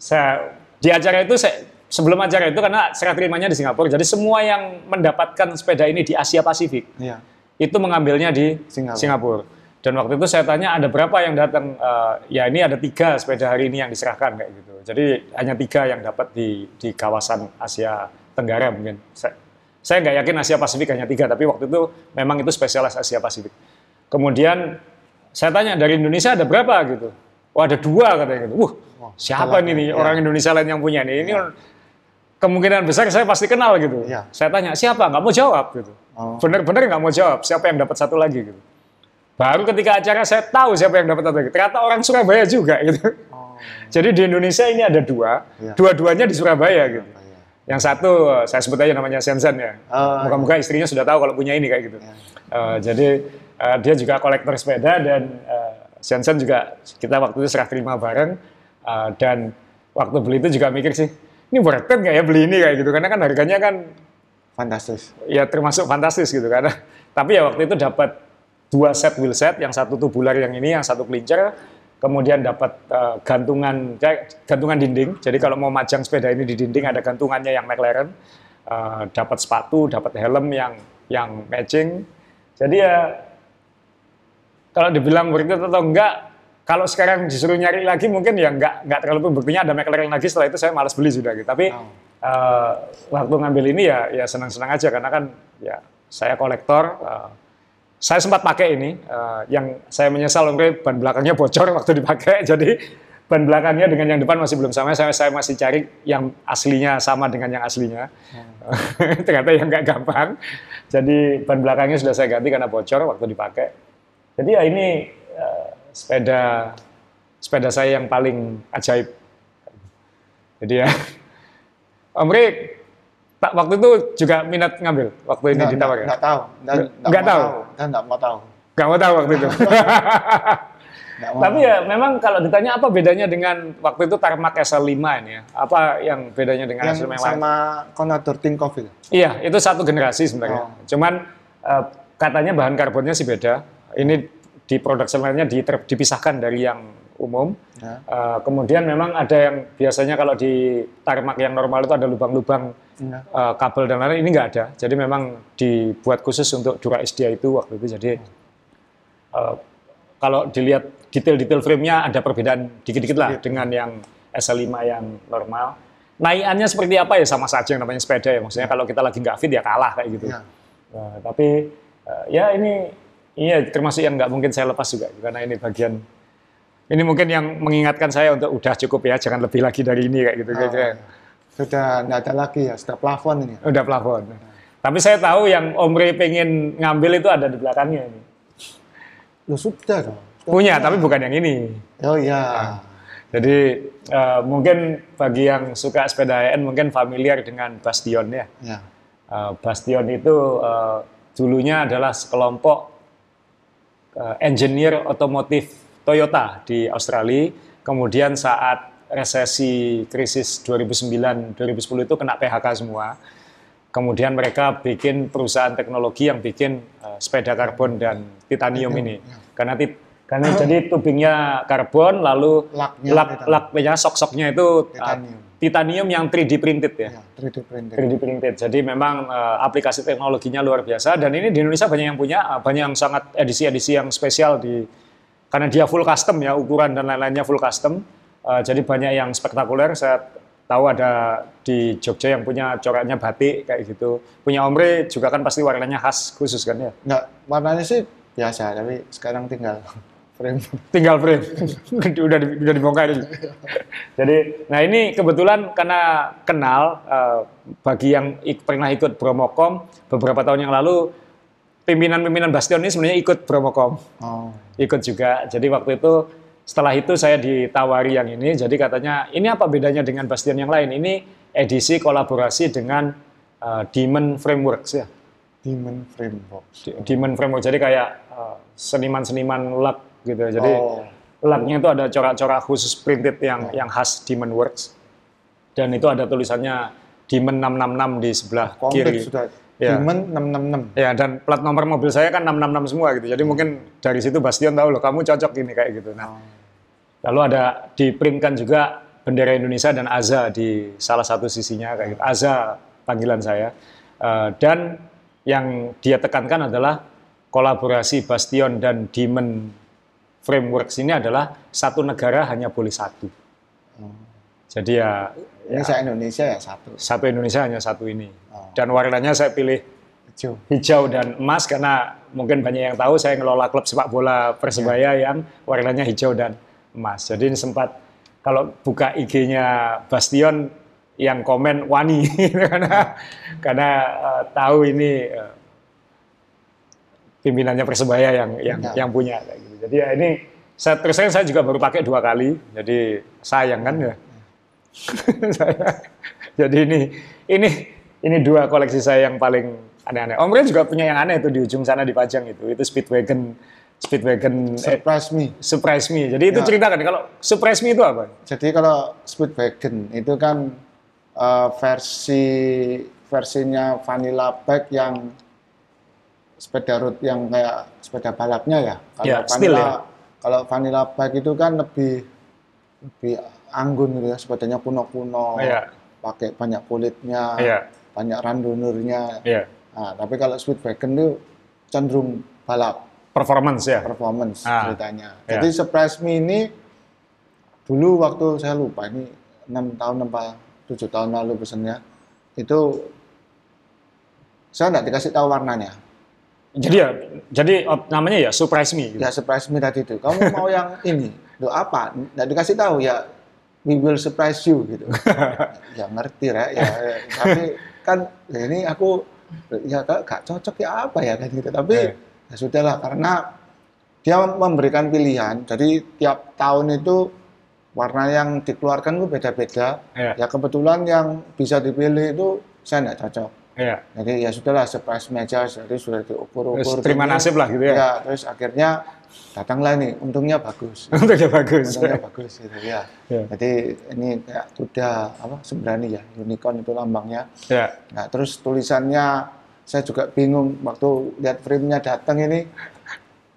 [SPEAKER 1] saya di acara itu saya sebelum acara itu karena serah terimanya di Singapura, jadi semua yang mendapatkan sepeda ini di Asia Pasifik
[SPEAKER 2] Iya.
[SPEAKER 1] itu mengambilnya di
[SPEAKER 2] Singapura.
[SPEAKER 1] Singapura. Dan waktu itu saya tanya ada berapa yang datang? Uh, ya ini ada tiga sepeda hari ini yang diserahkan kayak gitu. Jadi hanya tiga yang dapat di di kawasan Asia Tenggara mungkin. Saya, saya nggak yakin Asia Pasifik hanya tiga, tapi waktu itu memang itu spesialis Asia Pasifik. Kemudian saya tanya dari Indonesia ada berapa gitu? Oh ada dua katanya gitu. Wah siapa ini nih
[SPEAKER 2] ya.
[SPEAKER 1] orang Indonesia lain yang punya nih? Ini kemungkinan besar saya pasti kenal gitu.
[SPEAKER 2] Iya.
[SPEAKER 1] Saya tanya siapa, nggak mau jawab gitu.
[SPEAKER 2] Oh.
[SPEAKER 1] Bener-bener nggak mau jawab siapa yang dapat satu lagi gitu. Baru ketika acara saya tahu siapa yang dapat lagi. Ternyata orang Surabaya juga gitu.
[SPEAKER 2] Oh.
[SPEAKER 1] Jadi di Indonesia ini ada dua,
[SPEAKER 2] Iya.
[SPEAKER 1] dua-duanya di Surabaya gitu.
[SPEAKER 2] Iya.
[SPEAKER 1] Yang satu saya sebut aja namanya Sensen ya.
[SPEAKER 2] Oh,
[SPEAKER 1] Moga-moga istrinya sudah tahu kalau punya ini kayak gitu.
[SPEAKER 2] Iya.
[SPEAKER 1] Eh, jadi eh, dia juga kolektor sepeda dan eh, Sensen juga kita waktu itu serah terima bareng Eh, dan waktu beli itu juga mikir sih ini worth it nggak ya beli ini kayak gitu karena kan harganya kan
[SPEAKER 2] Fantastis.
[SPEAKER 1] ya termasuk fantastis gitu karena tapi ya waktu itu dapat dua set wheel set yang satu tubular yang ini yang satu kelincer kemudian dapat eh, gantungan gantungan dinding. Jadi kalau mau majang sepeda ini di dinding ada gantungannya yang McLaren. Eh, dapat sepatu dapat helm yang yang matching. Jadi ya kalau dibilang worth it atau enggak kalau sekarang disuruh nyari lagi mungkin ya enggak enggak terlalu buktinya ada McLaren lagi. Setelah itu saya malas beli sudah gitu. Tapi
[SPEAKER 2] Oh.
[SPEAKER 1] eh, waktu ngambil ini ya ya senang-senang aja. Karena kan ya saya kolektor eh, saya sempat pakai ini eh, yang saya menyesal mungkin ban belakangnya bocor waktu dipakai. Jadi ban belakangnya dengan yang depan masih belum sama. Saya saya masih cari yang aslinya sama dengan yang aslinya. Ternyata yang nggak gampang. Jadi ban belakangnya sudah saya ganti karena bocor waktu dipakai. Jadi ya ini eh, sepeda sepeda saya yang paling ajaib. Jadi ya. Om tak waktu itu juga minat ngambil waktu ini
[SPEAKER 2] Nggak-
[SPEAKER 1] ditawar
[SPEAKER 2] nggak- nggak tahu. Dan
[SPEAKER 1] Nggak- nggak tahu?
[SPEAKER 2] Dan nggak mau tahu.
[SPEAKER 1] Gak mau tahu waktu itu.
[SPEAKER 2] Nggak mau.
[SPEAKER 1] Tapi ya memang kalau ditanya apa bedanya dengan waktu itu Tarmac SL5 ini ya? Apa yang bedanya dengan
[SPEAKER 2] yang
[SPEAKER 1] SL5 yang lain?
[SPEAKER 2] sama Conator Tinkoff itu.
[SPEAKER 1] Iya, itu satu generasi sebenarnya.
[SPEAKER 2] Oh.
[SPEAKER 1] Cuman eh, katanya bahan karbonnya sih beda. Ini di production line-nya di- dipisahkan dari yang umum.
[SPEAKER 2] Ya.
[SPEAKER 1] Eh, kemudian memang ada yang biasanya kalau di tarmac yang normal itu ada lubang-lubang
[SPEAKER 2] Ya.
[SPEAKER 1] eh, kabel dan lain-lain ini nggak ada. Jadi memang dibuat khusus untuk Dura SDA itu waktu itu. Jadi eh, kalau dilihat detail-detail frame-nya ada perbedaan dikit-dikit lah dengan yang SL5 yang normal. Naikannya seperti apa ya sama saja yang namanya sepeda ya. Maksudnya kalau kita lagi nggak fit ya kalah kayak gitu.
[SPEAKER 2] Ya.
[SPEAKER 1] Nah, tapi eh, ya ini iya termasuk yang nggak mungkin saya lepas juga karena ini bagian ini mungkin yang mengingatkan saya untuk udah cukup ya jangan lebih lagi dari ini kayak gitu
[SPEAKER 2] Oh, ya. Sudah nggak ada lagi ya, sudah plafon ini.
[SPEAKER 1] Udah plafon. Tapi saya tahu yang Om Rey pengen ngambil itu ada di belakangnya ini.
[SPEAKER 2] Lu sudah dong.
[SPEAKER 1] Punya, tapi bukan yang ini.
[SPEAKER 2] Oh iya.
[SPEAKER 1] Jadi eh, mungkin bagi yang suka sepeda HN mungkin familiar dengan Bastion ya.
[SPEAKER 2] Ya.
[SPEAKER 1] Eh, Bastion itu eh, dulunya adalah sekelompok eh, engineer otomotif Toyota di Australia. Kemudian saat resesi krisis 2009-2010 itu kena PHK semua. Kemudian mereka bikin perusahaan teknologi yang bikin eh, sepeda karbon dan titanium ini. Karena tit- karena jadi tubingnya karbon lalu
[SPEAKER 2] Laknya
[SPEAKER 1] lak laknya sok-soknya itu eh,
[SPEAKER 2] Titanium.
[SPEAKER 1] titanium yang 3D printed ya.
[SPEAKER 2] Ya, 3D printing.
[SPEAKER 1] 3D printed. Jadi memang eh, aplikasi teknologinya luar biasa dan ini di Indonesia banyak yang punya, eh, banyak yang sangat edisi-edisi yang spesial di karena dia full custom ya, ukuran dan lain-lainnya full custom. Eh, jadi banyak yang spektakuler. Saya tahu ada di Jogja yang punya coraknya batik kayak gitu. Punya Omre juga kan pasti warnanya khas khusus kan ya.
[SPEAKER 2] Nggak, warnanya sih biasa, tapi sekarang tinggal frame.
[SPEAKER 1] Tinggal frame. udah di- udah dibongkar. Jadi, nah ini kebetulan karena kenal eh, bagi yang ik- pernah ikut Bromocom beberapa tahun yang lalu pimpinan-pimpinan Bastion ini sebenarnya ikut Bromocom,
[SPEAKER 2] Oh.
[SPEAKER 1] ikut juga. Jadi waktu itu setelah itu saya ditawari yang ini. Jadi katanya ini apa bedanya dengan Bastion yang lain? Ini edisi kolaborasi dengan eh, Demon Frameworks ya.
[SPEAKER 2] Demon frame box.
[SPEAKER 1] Di- Demon Framework. Jadi kayak eh, seniman-seniman lak gitu. Jadi
[SPEAKER 2] Oh.
[SPEAKER 1] laknya itu ada corak-corak khusus printed yang yang khas Demon Works. Dan itu ada tulisannya Demon 666 di sebelah
[SPEAKER 2] Komplit
[SPEAKER 1] kiri.
[SPEAKER 2] sudah.
[SPEAKER 1] Ya.
[SPEAKER 2] Demon 666.
[SPEAKER 1] Ya, dan plat nomor mobil saya kan 666 semua gitu. Jadi mungkin dari situ Bastion tahu loh, kamu cocok ini kayak gitu. Nah,
[SPEAKER 2] Oh.
[SPEAKER 1] lalu ada diprintkan juga bendera Indonesia dan Aza di salah satu sisinya kayak gitu. Aza panggilan saya. Eh, dan yang dia tekankan adalah kolaborasi Bastion dan Demon Frameworks ini adalah satu negara hanya boleh satu. Jadi ya
[SPEAKER 2] Ini saya Indonesia ya satu.
[SPEAKER 1] satu Indonesia hanya satu ini.
[SPEAKER 2] Oh.
[SPEAKER 1] Dan warnanya saya pilih
[SPEAKER 2] Hijau.
[SPEAKER 1] hijau dan emas karena mungkin banyak yang tahu saya ngelola klub sepak bola Persebaya yang warnanya hijau dan emas. Jadi ini sempat kalau buka IG-nya Bastion yang komen wani karena karena uh, tahu ini uh, pimpinannya persebaya yang yang
[SPEAKER 2] Ya.
[SPEAKER 1] yang punya. Jadi ya ini saya terus saya juga baru pakai dua kali, jadi sayang kan ya. Saya- jadi ini ini ini dua koleksi saya yang paling aneh-aneh. Om Ren juga punya yang aneh itu di ujung sana dipajang itu. Itu Speedwagon Speedwagon eh,
[SPEAKER 2] Surprise me.
[SPEAKER 1] Surprise Me. Jadi itu
[SPEAKER 2] Ya.
[SPEAKER 1] ceritakan kalau Surprise Me itu apa?
[SPEAKER 2] Jadi kalau Speedwagon itu kan eh, versi versinya vanilla bike yang sepeda road yang kayak sepeda balapnya ya. Kalau
[SPEAKER 1] Ya,
[SPEAKER 2] vanilla,
[SPEAKER 1] ya.
[SPEAKER 2] Kalau vanilla bike itu kan lebih lebih anggun gitu ya, sepedanya kuno-kuno,
[SPEAKER 1] Iya.
[SPEAKER 2] pakai banyak kulitnya,
[SPEAKER 1] Iya.
[SPEAKER 2] banyak randonurnya.
[SPEAKER 1] Iya.
[SPEAKER 2] Nah, tapi kalau Speedwagon itu cenderung balap
[SPEAKER 1] Performance ya.
[SPEAKER 2] performance
[SPEAKER 1] Ah,
[SPEAKER 2] ceritanya.
[SPEAKER 1] ya.
[SPEAKER 2] Jadi Surprise Me ini dulu waktu saya lupa ini enam tahun apa tujuh tahun lalu pesennya itu saya nggak dikasih tahu warnanya.
[SPEAKER 1] Jadi ya, jadi namanya ya Surprise Me. Gitu.
[SPEAKER 2] Ya Surprise Me tadi itu. Kamu mau yang ini? Lo apa? Nggak dikasih tahu ya. We will surprise you gitu. ya ngerti ya. ya, ya. Tapi kan ya ini aku ya gak, cocok ya apa ya kan gitu. Tapi
[SPEAKER 1] Eh.
[SPEAKER 2] ya sudahlah karena dia memberikan pilihan. Jadi tiap tahun itu warna yang dikeluarkan itu beda-beda.
[SPEAKER 1] Iya.
[SPEAKER 2] Ya kebetulan yang bisa dipilih itu saya nggak cocok.
[SPEAKER 1] Iya.
[SPEAKER 2] Jadi ya sudahlah surprise meja, jadi sudah diukur-ukur.
[SPEAKER 1] Terima
[SPEAKER 2] gini.
[SPEAKER 1] nasib lah gitu ya.
[SPEAKER 2] Ya, terus akhirnya datanglah ini, untungnya bagus.
[SPEAKER 1] Untuknya bagus.
[SPEAKER 2] Untungnya bagus gitu ya.
[SPEAKER 1] Ya.
[SPEAKER 2] Jadi ini kayak kuda apa sembrani ya, unicorn itu lambangnya.
[SPEAKER 1] Ya.
[SPEAKER 2] Nah, terus tulisannya saya juga bingung waktu lihat frame-nya datang ini.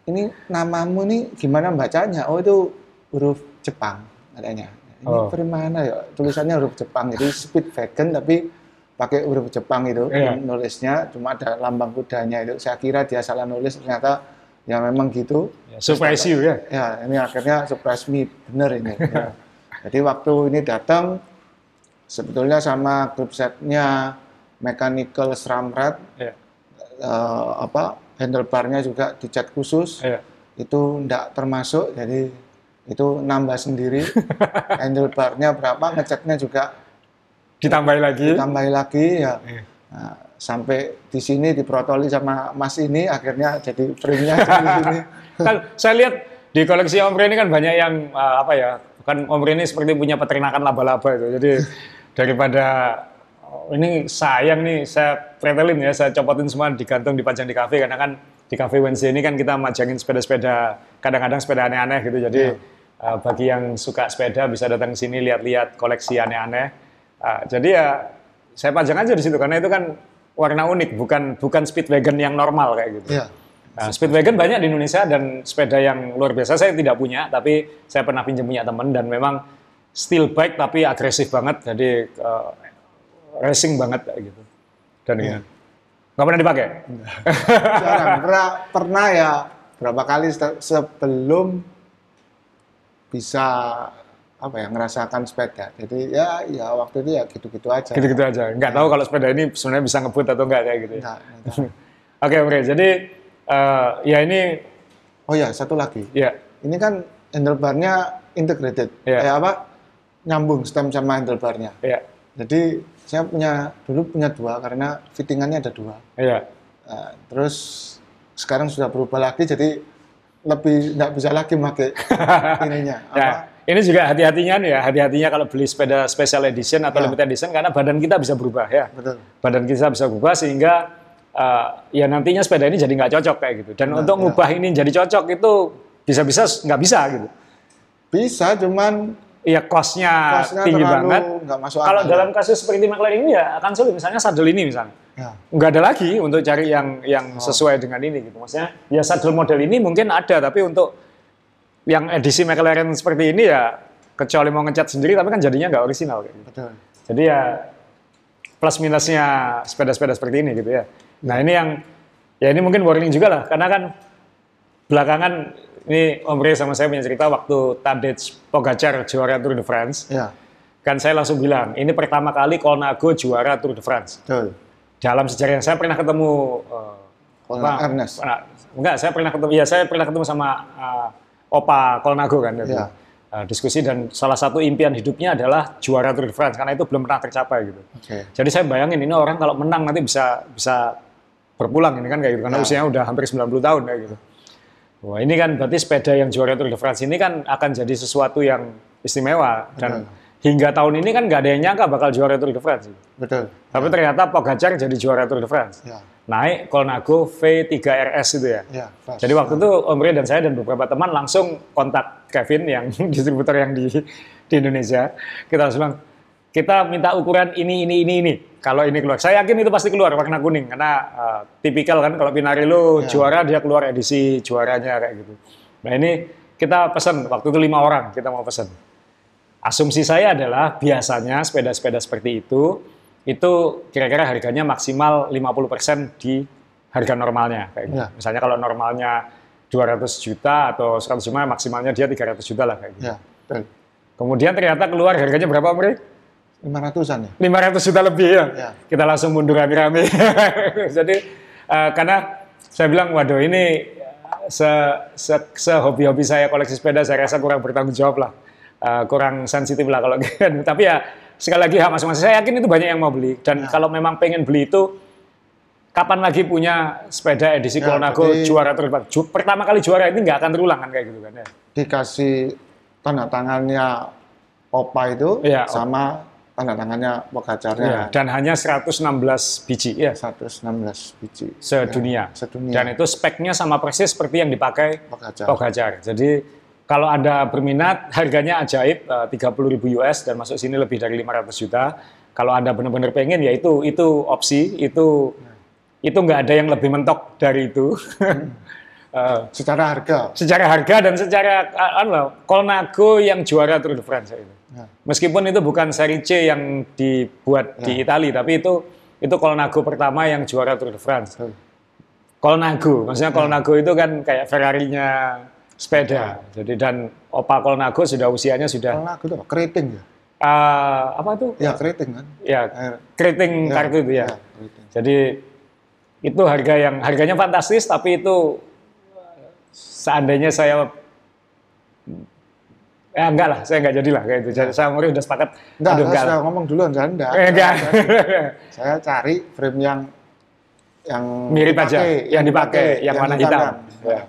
[SPEAKER 2] Ini namamu nih gimana bacanya? Oh, itu huruf Jepang katanya. Ini
[SPEAKER 1] Oh.
[SPEAKER 2] frame mana ya? Tulisannya huruf Jepang. Jadi speed wagon tapi pakai huruf Jepang itu
[SPEAKER 1] Iya.
[SPEAKER 2] nulisnya cuma ada lambang kudanya itu. Saya kira dia salah nulis ternyata ya memang gitu.
[SPEAKER 1] Ya, Surprise you ya.
[SPEAKER 2] Ya, ini akhirnya surprise me bener ini. Ya. Jadi waktu ini datang sebetulnya sama grup setnya mechanical SRAM red
[SPEAKER 1] Ya.
[SPEAKER 2] eh, apa handlebarnya juga dicat khusus
[SPEAKER 1] Ya.
[SPEAKER 2] itu enggak termasuk jadi itu nambah sendiri handlebarnya berapa ngecatnya juga
[SPEAKER 1] Ditambahin lagi.
[SPEAKER 2] tambahin lagi ya. Nah, sampai di sini diprotoli sama Mas ini akhirnya jadi frame-nya di sini.
[SPEAKER 1] Kan saya lihat di koleksi Om ini kan banyak yang uh, apa ya kan Om ini seperti punya peternakan laba-laba itu. Jadi daripada oh, ini sayang nih saya pretelin ya saya copotin semua digantung dipajang di kafe. Karena kan di kafe Wednesday ini kan kita majangin sepeda-sepeda kadang-kadang sepeda aneh-aneh gitu. Jadi uh, bagi yang suka sepeda bisa datang ke sini lihat-lihat koleksi aneh-aneh Uh, jadi ya saya pajang aja di situ karena itu kan warna unik bukan bukan speedwagon yang normal kayak gitu
[SPEAKER 2] ya
[SPEAKER 1] Nah, Speedwagon banyak di Indonesia dan sepeda yang luar biasa saya tidak punya, tapi saya pernah pinjam punya teman dan memang steel bike tapi agresif banget, jadi eh, racing banget kayak gitu. Dan
[SPEAKER 2] Iya.
[SPEAKER 1] nggak pernah dipakai.
[SPEAKER 2] jarang pernah pernah ya berapa kali se- sebelum bisa apa ya ngerasakan sepeda jadi ya ya waktu itu ya gitu-gitu aja
[SPEAKER 1] Gitu-gitu aja. Nggak tahu kalau sepeda ini sebenarnya bisa ngebut atau enggak kayak gitu. ya. Oke, oke. Jadi eh, ya ini
[SPEAKER 2] oh ya satu lagi
[SPEAKER 1] ya
[SPEAKER 2] ini kan handlebarnya integrated
[SPEAKER 1] Iya.
[SPEAKER 2] kayak apa nyambung stem sama handlebarnya
[SPEAKER 1] ya
[SPEAKER 2] jadi saya punya dulu punya dua karena fittingannya ada dua
[SPEAKER 1] ya.
[SPEAKER 2] Nah, terus sekarang sudah berubah lagi jadi lebih nggak bisa lagi pakai ininya apa
[SPEAKER 1] Ya, ini juga hati-hatinya nih ya, hati-hatinya kalau beli sepeda special edition atau
[SPEAKER 2] Ya.
[SPEAKER 1] limited edition karena badan kita bisa berubah ya.
[SPEAKER 2] betul
[SPEAKER 1] badan kita bisa berubah sehingga uh, ya nantinya sepeda ini jadi nggak cocok kayak gitu. Dan
[SPEAKER 2] Nah,
[SPEAKER 1] untuk
[SPEAKER 2] ya.
[SPEAKER 1] ngubah ini jadi cocok itu bisa-bisa nggak bisa gitu.
[SPEAKER 2] bisa cuman
[SPEAKER 1] Iya costnya
[SPEAKER 2] Costnya
[SPEAKER 1] tinggi banget. Kalau dalam kasus seperti McLaren ini ya akan sulit. Misalnya saddle ini misalnya
[SPEAKER 2] ya
[SPEAKER 1] nggak ada lagi untuk cari yang yang
[SPEAKER 2] Oh.
[SPEAKER 1] sesuai dengan ini gitu. Maksudnya ya saddle model ini mungkin ada tapi untuk yang edisi McLaren seperti ini ya kecuali mau ngecat sendiri tapi kan jadinya nggak orisinal kayak gitu.
[SPEAKER 2] betul
[SPEAKER 1] Jadi ya plus minusnya sepeda-sepeda seperti ini gitu ya. Nah ini yang ya ini mungkin warning juga lah karena kan belakangan ini Om Rey sama saya punya cerita waktu Tadej Pogacar juara Tour de France
[SPEAKER 2] ya
[SPEAKER 1] kan saya langsung bilang ini pertama kali Colnago juara Tour de France
[SPEAKER 2] betul
[SPEAKER 1] dalam sejarah yang saya pernah ketemu
[SPEAKER 2] Colna
[SPEAKER 1] apa,
[SPEAKER 2] Ernest.
[SPEAKER 1] enggak saya pernah ketemu ya saya pernah ketemu sama eh, Opa Colnago kan.
[SPEAKER 2] Ya.
[SPEAKER 1] uh, diskusi dan salah satu impian hidupnya adalah juara Tour de France karena itu belum pernah tercapai gitu.
[SPEAKER 2] Oke.
[SPEAKER 1] Jadi saya bayangin ini orang kalau menang nanti bisa bisa berpulang ini kan kayak gitu karena
[SPEAKER 2] Ya.
[SPEAKER 1] usianya udah hampir 90 tahun kayak gitu. Wah ini kan berarti sepeda yang juara Tour de France ini kan akan jadi sesuatu yang istimewa dan hingga tahun ini kan nggak ada yang nyangka bakal juara Tour de France.
[SPEAKER 2] Betul.
[SPEAKER 1] Tapi ternyata Pogacar jadi juara Tour de France.
[SPEAKER 2] Ya.
[SPEAKER 1] Naik Colnago V3 RS itu ya.
[SPEAKER 2] Ya.
[SPEAKER 1] Jadi waktu itu Om Ray dan saya dan beberapa teman langsung kontak Kevin yang distributor yang di di Indonesia. Kita langsung bilang, kita minta ukuran ini ini ini ini. Kalau ini keluar, saya yakin itu pasti keluar warna kuning karena uh, tipikal kan kalau Pinarello
[SPEAKER 2] Ya.
[SPEAKER 1] juara dia keluar edisi juaranya kayak gitu. Nah ini kita pesan waktu itu lima orang kita mau pesan. Asumsi saya adalah biasanya sepeda-sepeda seperti itu itu kira-kira harganya maksimal 50% di harga normalnya kayak gitu.
[SPEAKER 2] Ya.
[SPEAKER 1] Misalnya kalau normalnya 200 juta atau 100 juta maksimalnya dia 300 juta lah kayak gitu.
[SPEAKER 2] Ya, betul.
[SPEAKER 1] Kemudian ternyata keluar harganya berapa, Ray?
[SPEAKER 2] 500-an ya?
[SPEAKER 1] 500 juta lebih ya.
[SPEAKER 2] Ya.
[SPEAKER 1] Kita langsung mundur rame-rame. Jadi eh, karena saya bilang waduh ini se, se, se hobi-hobi saya koleksi sepeda saya rasa kurang bertanggung jawab lah. Eh, kurang sensitif lah kalau gitu. Tapi ya sekali lagi hak masing-masing. Saya yakin itu banyak yang mau beli dan kalau memang pengen beli itu kapan lagi punya sepeda edisi
[SPEAKER 2] Ya,
[SPEAKER 1] Colnago
[SPEAKER 2] jadi-
[SPEAKER 1] juara terdepan. Ju- pertama kali juara ini nggak akan terulang kan kayak gitu kan ya.
[SPEAKER 2] Dikasih tanda tangannya Opa itu
[SPEAKER 1] Iya,
[SPEAKER 2] sama tanda tangannya Pogacarnya.
[SPEAKER 1] Ya, dan hanya 116 biji ya
[SPEAKER 2] 116 biji.
[SPEAKER 1] sedunia.
[SPEAKER 2] Sedunia.
[SPEAKER 1] Dan itu speknya sama persis seperti yang dipakai
[SPEAKER 2] Pogacar.
[SPEAKER 1] Pogacar. Jadi kalau Anda berminat, harganya ajaib, eh, 30.000 US dan masuk sini lebih dari 500 juta. Kalau Anda benar-benar pengen, ya itu itu opsi, itu itu nggak ada yang lebih mentok dari itu. Eh,
[SPEAKER 2] Secara harga.
[SPEAKER 1] secara harga dan secara uh, Colnago yang juara Tour de France itu.
[SPEAKER 2] Ya.
[SPEAKER 1] Meskipun itu bukan seri C yang dibuat di Italia, tapi itu itu Colnago pertama yang juara Tour de France.
[SPEAKER 2] Betul.
[SPEAKER 1] Colnago, maksudnya Colnago itu kan kayak Ferrari-nya sepeda. Jadi dan Opa Colnago sudah usianya sudah
[SPEAKER 2] Kalau aku tuh keriting ya?
[SPEAKER 1] eh, apa itu?
[SPEAKER 2] Ya keriting kan?
[SPEAKER 1] Ya, keriting
[SPEAKER 2] Ya,
[SPEAKER 1] kartu itu ya.
[SPEAKER 2] keriting.
[SPEAKER 1] Jadi itu harga yang harganya fantastis, tapi itu eh, seandainya saya ya enggak lah, saya enggak jadilah kayak itu. Jadi saya umurnya udah sepakat.
[SPEAKER 2] Enggak,
[SPEAKER 1] aduh,
[SPEAKER 2] saya
[SPEAKER 1] enggak
[SPEAKER 2] sudah ngomong duluan, saya enggak.
[SPEAKER 1] Eh, enggak.
[SPEAKER 2] Saya cari frame yang yang
[SPEAKER 1] Mirip aja,
[SPEAKER 2] dipakai,
[SPEAKER 1] yang dipakai, yang, warna hitam.
[SPEAKER 2] hitam.
[SPEAKER 1] Ya.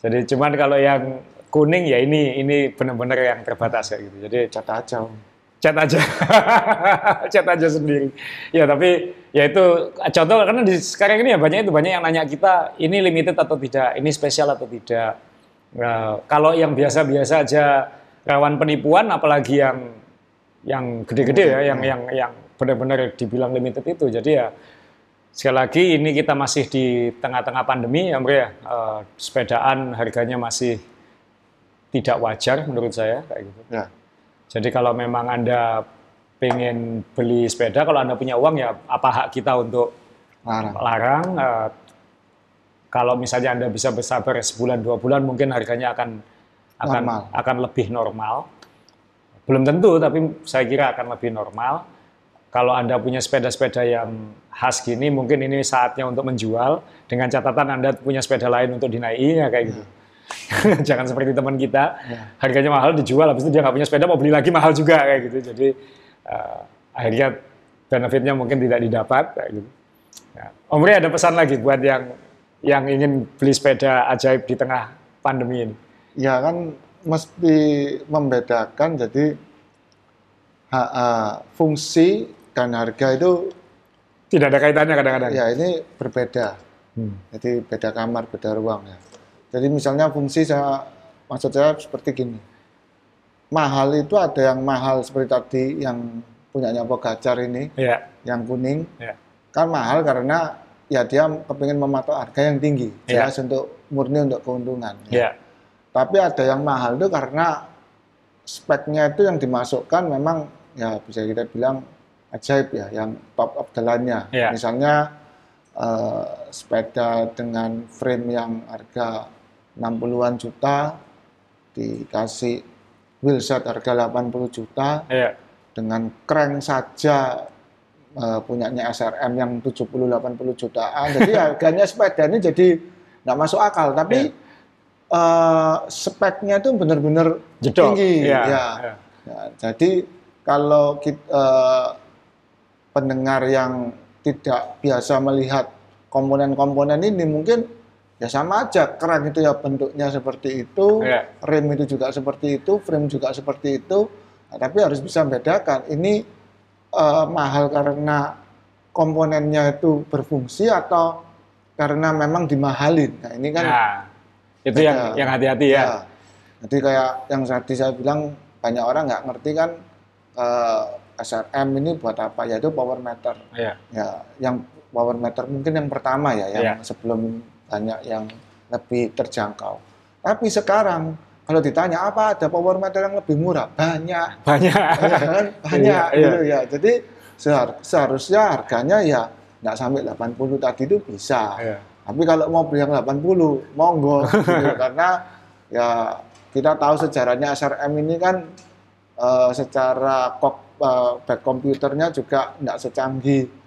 [SPEAKER 1] Jadi cuman kalau yang kuning ya ini ini benar-benar yang terbatas kayak gitu. Jadi
[SPEAKER 2] Cat aja. Om.
[SPEAKER 1] chat aja, chat aja sendiri. Ya tapi ya itu contoh karena di sekarang ini ya banyak itu banyak yang nanya kita ini limited atau tidak, ini spesial atau tidak. Nah, kalau yang biasa-biasa aja rawan penipuan, apalagi yang yang gede-gede ya, yang yang yang benar-benar dibilang limited itu. Jadi ya sekali lagi ini kita masih di tengah-tengah pandemi ya, Mbak ya. Eh, sepedaan harganya masih tidak wajar menurut saya kayak gitu.
[SPEAKER 2] Ya.
[SPEAKER 1] Jadi kalau memang Anda pengen beli sepeda, kalau Anda punya uang ya apa hak kita untuk
[SPEAKER 2] Larang.
[SPEAKER 1] larang. Eh, kalau misalnya Anda bisa bersabar sebulan dua bulan, mungkin harganya akan akan
[SPEAKER 2] Normal.
[SPEAKER 1] akan lebih normal. Belum tentu, tapi saya kira akan lebih normal. Kalau Anda punya sepeda-sepeda yang khas gini, mungkin ini saatnya untuk menjual. Dengan catatan Anda punya sepeda lain untuk dinaiki, ya kayak gitu. Jangan seperti teman kita, harganya mahal dijual, habis itu dia nggak punya sepeda mau beli lagi mahal juga kayak gitu. Jadi eh, akhirnya benefitnya mungkin tidak didapat kayak gitu. Nah, Om ada pesan lagi buat yang yang ingin beli sepeda ajaib di tengah pandemi ini.
[SPEAKER 2] Ya kan mesti membedakan jadi ha- ah, fungsi dan harga itu
[SPEAKER 1] Tidak ada kaitannya kadang-kadang.
[SPEAKER 2] ya ini berbeda.
[SPEAKER 1] Hmm.
[SPEAKER 2] Jadi beda kamar, beda ruang ya. Jadi misalnya fungsi saya maksud saya seperti gini. Mahal itu ada yang mahal seperti tadi yang punyanya Pogacar ini,
[SPEAKER 1] Ya,
[SPEAKER 2] yang kuning.
[SPEAKER 1] ya,
[SPEAKER 2] Kan mahal karena ya dia kepingin mematok harga yang tinggi.
[SPEAKER 1] Ya.
[SPEAKER 2] Jelas untuk murni untuk keuntungan.
[SPEAKER 1] ya,
[SPEAKER 2] Tapi ada yang mahal itu karena speknya itu yang dimasukkan memang ya bisa kita bilang ajaib ya, yang top of the line-nya.
[SPEAKER 1] Ya.
[SPEAKER 2] Misalnya eh, sepeda dengan frame yang harga 60-an juta dikasih wheelset harga 80 juta
[SPEAKER 1] ya,
[SPEAKER 2] dengan crank saja eh, punyanya SRM yang 70-80 jutaan. Jadi harganya sepeda ini jadi nggak masuk akal. Tapi eh, speknya itu benar-benar tinggi.
[SPEAKER 1] Iya,
[SPEAKER 2] Ya.
[SPEAKER 1] iya.
[SPEAKER 2] Ya, jadi kalau kita, pendengar yang tidak biasa melihat komponen-komponen ini mungkin ya sama aja keran itu ya bentuknya seperti itu,
[SPEAKER 1] Iya.
[SPEAKER 2] rem itu juga seperti itu, frame juga seperti itu. Nah, tapi harus bisa membedakan ini eh, mahal karena komponennya itu berfungsi atau karena memang dimahalin. Nah, ini kan
[SPEAKER 1] Nah, itu yang
[SPEAKER 2] beda.
[SPEAKER 1] yang hati-hati ya.
[SPEAKER 2] Ya. Jadi kayak yang tadi saya bilang banyak orang nggak ngerti kan eh, SRM ini buat apa? Yaitu power meter.
[SPEAKER 1] Iya.
[SPEAKER 2] Ya, yang power meter mungkin yang pertama ya, yang
[SPEAKER 1] Iya.
[SPEAKER 2] sebelum banyak yang lebih terjangkau. Tapi sekarang kalau ditanya apa ada power meter yang lebih murah? Banyak.
[SPEAKER 1] Banyak.
[SPEAKER 2] Ya kan? Banyak
[SPEAKER 1] Iya, iya.
[SPEAKER 2] gitu ya. Jadi sehar- seharusnya harganya ya nggak sampai 80 tadi itu bisa.
[SPEAKER 1] Iya.
[SPEAKER 2] Tapi kalau mau beli yang 80, monggo gitu. karena ya kita tahu sejarahnya SRM ini kan eh, secara kok eh, back komputernya juga nggak secanggih eh,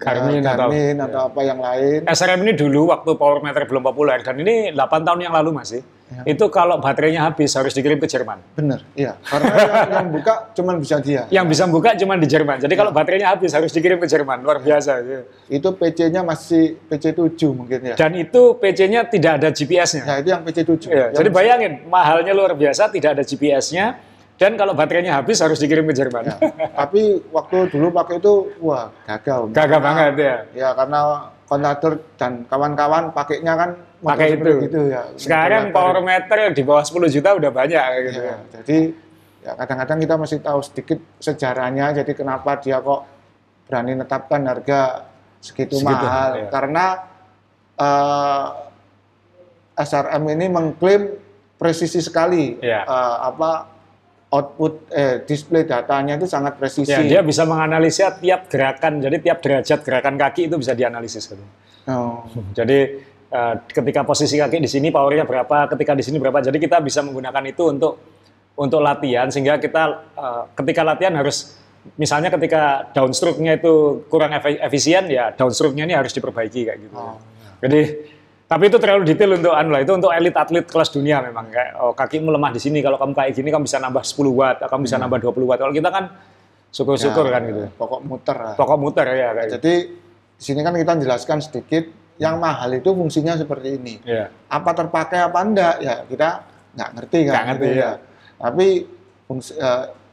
[SPEAKER 1] Garmin atau-
[SPEAKER 2] Garmin
[SPEAKER 1] ya.
[SPEAKER 2] atau apa yang lain.
[SPEAKER 1] SRM ini dulu waktu power meter belum populer dan ini 8 tahun yang lalu masih.
[SPEAKER 2] Ya.
[SPEAKER 1] Itu kalau baterainya habis harus dikirim ke Jerman.
[SPEAKER 2] Bener, iya. Karena yang, yang buka cuman bisa dia.
[SPEAKER 1] Yang bisa buka cuma di Jerman. Jadi kalau baterainya habis harus dikirim ke Jerman. Luar biasa. gitu.
[SPEAKER 2] Itu PC-nya masih PC7 mungkin ya.
[SPEAKER 1] Dan itu PC-nya tidak ada GPS-nya.
[SPEAKER 2] Ya itu yang PC7.
[SPEAKER 1] Iya,
[SPEAKER 2] Yang-
[SPEAKER 1] jadi bayangin, mahalnya luar biasa, tidak ada GPS-nya, dan kalau baterainya habis harus dikirim ke Jerman.
[SPEAKER 2] Ya, tapi waktu dulu pakai itu wah gagal.
[SPEAKER 1] Gagah
[SPEAKER 2] Karena-
[SPEAKER 1] banget ya.
[SPEAKER 2] Ya karena kontraktor dan kawan-kawan pakainya kan
[SPEAKER 1] Pakai itu.
[SPEAKER 2] gitu ya.
[SPEAKER 1] Sekarang power meter di bawah 10 juta udah banyak gitu.
[SPEAKER 2] Ya, jadi ya kadang-kadang kita masih tahu sedikit sejarahnya. Jadi kenapa dia kok berani menetapkan harga segitu,
[SPEAKER 1] Segitu,
[SPEAKER 2] mahal?
[SPEAKER 1] ya.
[SPEAKER 2] Karena eh, SRM ini mengklaim presisi sekali.
[SPEAKER 1] Ya.
[SPEAKER 2] Eh, apa output eh, display datanya itu sangat presisi.
[SPEAKER 1] Ya, dia bisa menganalisa tiap gerakan, jadi tiap derajat gerakan kaki itu bisa dianalisis. gitu.
[SPEAKER 2] Oh,
[SPEAKER 1] Jadi eh, ketika posisi kaki di sini powernya berapa, ketika di sini berapa. Jadi kita bisa menggunakan itu untuk untuk latihan sehingga kita eh, ketika latihan harus misalnya ketika downstroke-nya itu kurang efisien ya downstroke-nya ini harus diperbaiki kayak gitu.
[SPEAKER 2] Oh,
[SPEAKER 1] Jadi tapi itu terlalu detail untuk anu lah, itu untuk elit atlet kelas dunia memang kayak oh, kakimu lemah di sini kalau kamu kayak gini kamu bisa nambah 10 watt, kamu bisa nambah 20 watt. Kalau kita kan syukur-syukur
[SPEAKER 2] ya,
[SPEAKER 1] kan gitu.
[SPEAKER 2] Pokok muter. lah.
[SPEAKER 1] Pokok muter ya kayak gitu.
[SPEAKER 2] Jadi di sini kan kita jelaskan sedikit yang mahal itu fungsinya seperti ini.
[SPEAKER 1] Iya.
[SPEAKER 2] Apa terpakai apa enggak ya kita nggak ngerti kan.
[SPEAKER 1] Nggak ngerti,
[SPEAKER 2] gitu
[SPEAKER 1] ya.
[SPEAKER 2] Tapi fungsi,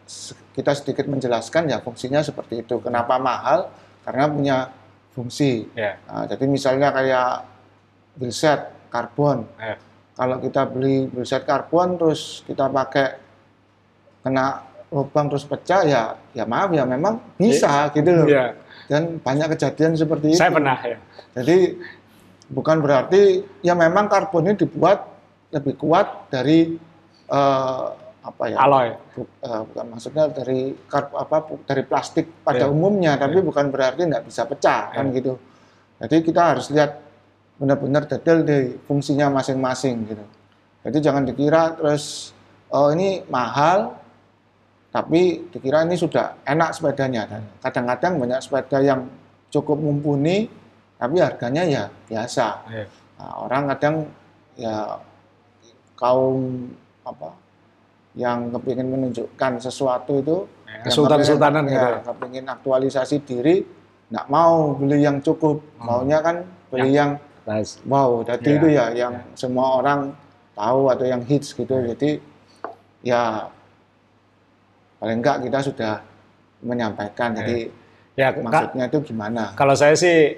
[SPEAKER 2] se- kita sedikit menjelaskan ya fungsinya seperti itu. Kenapa mahal? Karena punya fungsi.
[SPEAKER 1] Iya.
[SPEAKER 2] Nah, jadi misalnya kayak wheelset karbon.
[SPEAKER 1] Iya.
[SPEAKER 2] Kalau kita beli wheelset karbon terus kita pakai kena lubang terus pecah ya ya maaf ya memang bisa gitu loh.
[SPEAKER 1] Iya.
[SPEAKER 2] Dan banyak kejadian seperti itu.
[SPEAKER 1] Saya pernah ya.
[SPEAKER 2] Jadi bukan berarti ya memang karbon ini dibuat lebih kuat dari eh, apa ya?
[SPEAKER 1] Alloy.
[SPEAKER 2] Bu- eh, bukan maksudnya dari kar, apa dari plastik pada
[SPEAKER 1] Iya.
[SPEAKER 2] umumnya, tapi bukan berarti nggak bisa pecah kan
[SPEAKER 1] Iya.
[SPEAKER 2] gitu. Jadi kita harus lihat benar-benar detail di fungsinya masing-masing gitu. Jadi jangan dikira terus oh ini mahal tapi dikira ini sudah enak sepedanya dan kadang-kadang banyak sepeda yang cukup mumpuni tapi harganya ya biasa.
[SPEAKER 1] Iya.
[SPEAKER 2] Nah, orang kadang ya kaum apa yang kepingin menunjukkan sesuatu itu
[SPEAKER 1] Ya,
[SPEAKER 2] yang
[SPEAKER 1] sultan-sultanan gitu
[SPEAKER 2] ya, kepingin aktualisasi diri nggak mau beli yang cukup maunya kan beli yang
[SPEAKER 1] Nice.
[SPEAKER 2] wow jadi
[SPEAKER 1] Ya,
[SPEAKER 2] itu ya yang semua orang tahu atau yang hits gitu. Jadi ya paling enggak kita sudah menyampaikan. Jadi
[SPEAKER 1] Ya,
[SPEAKER 2] maksudnya itu gimana?
[SPEAKER 1] kalau saya sih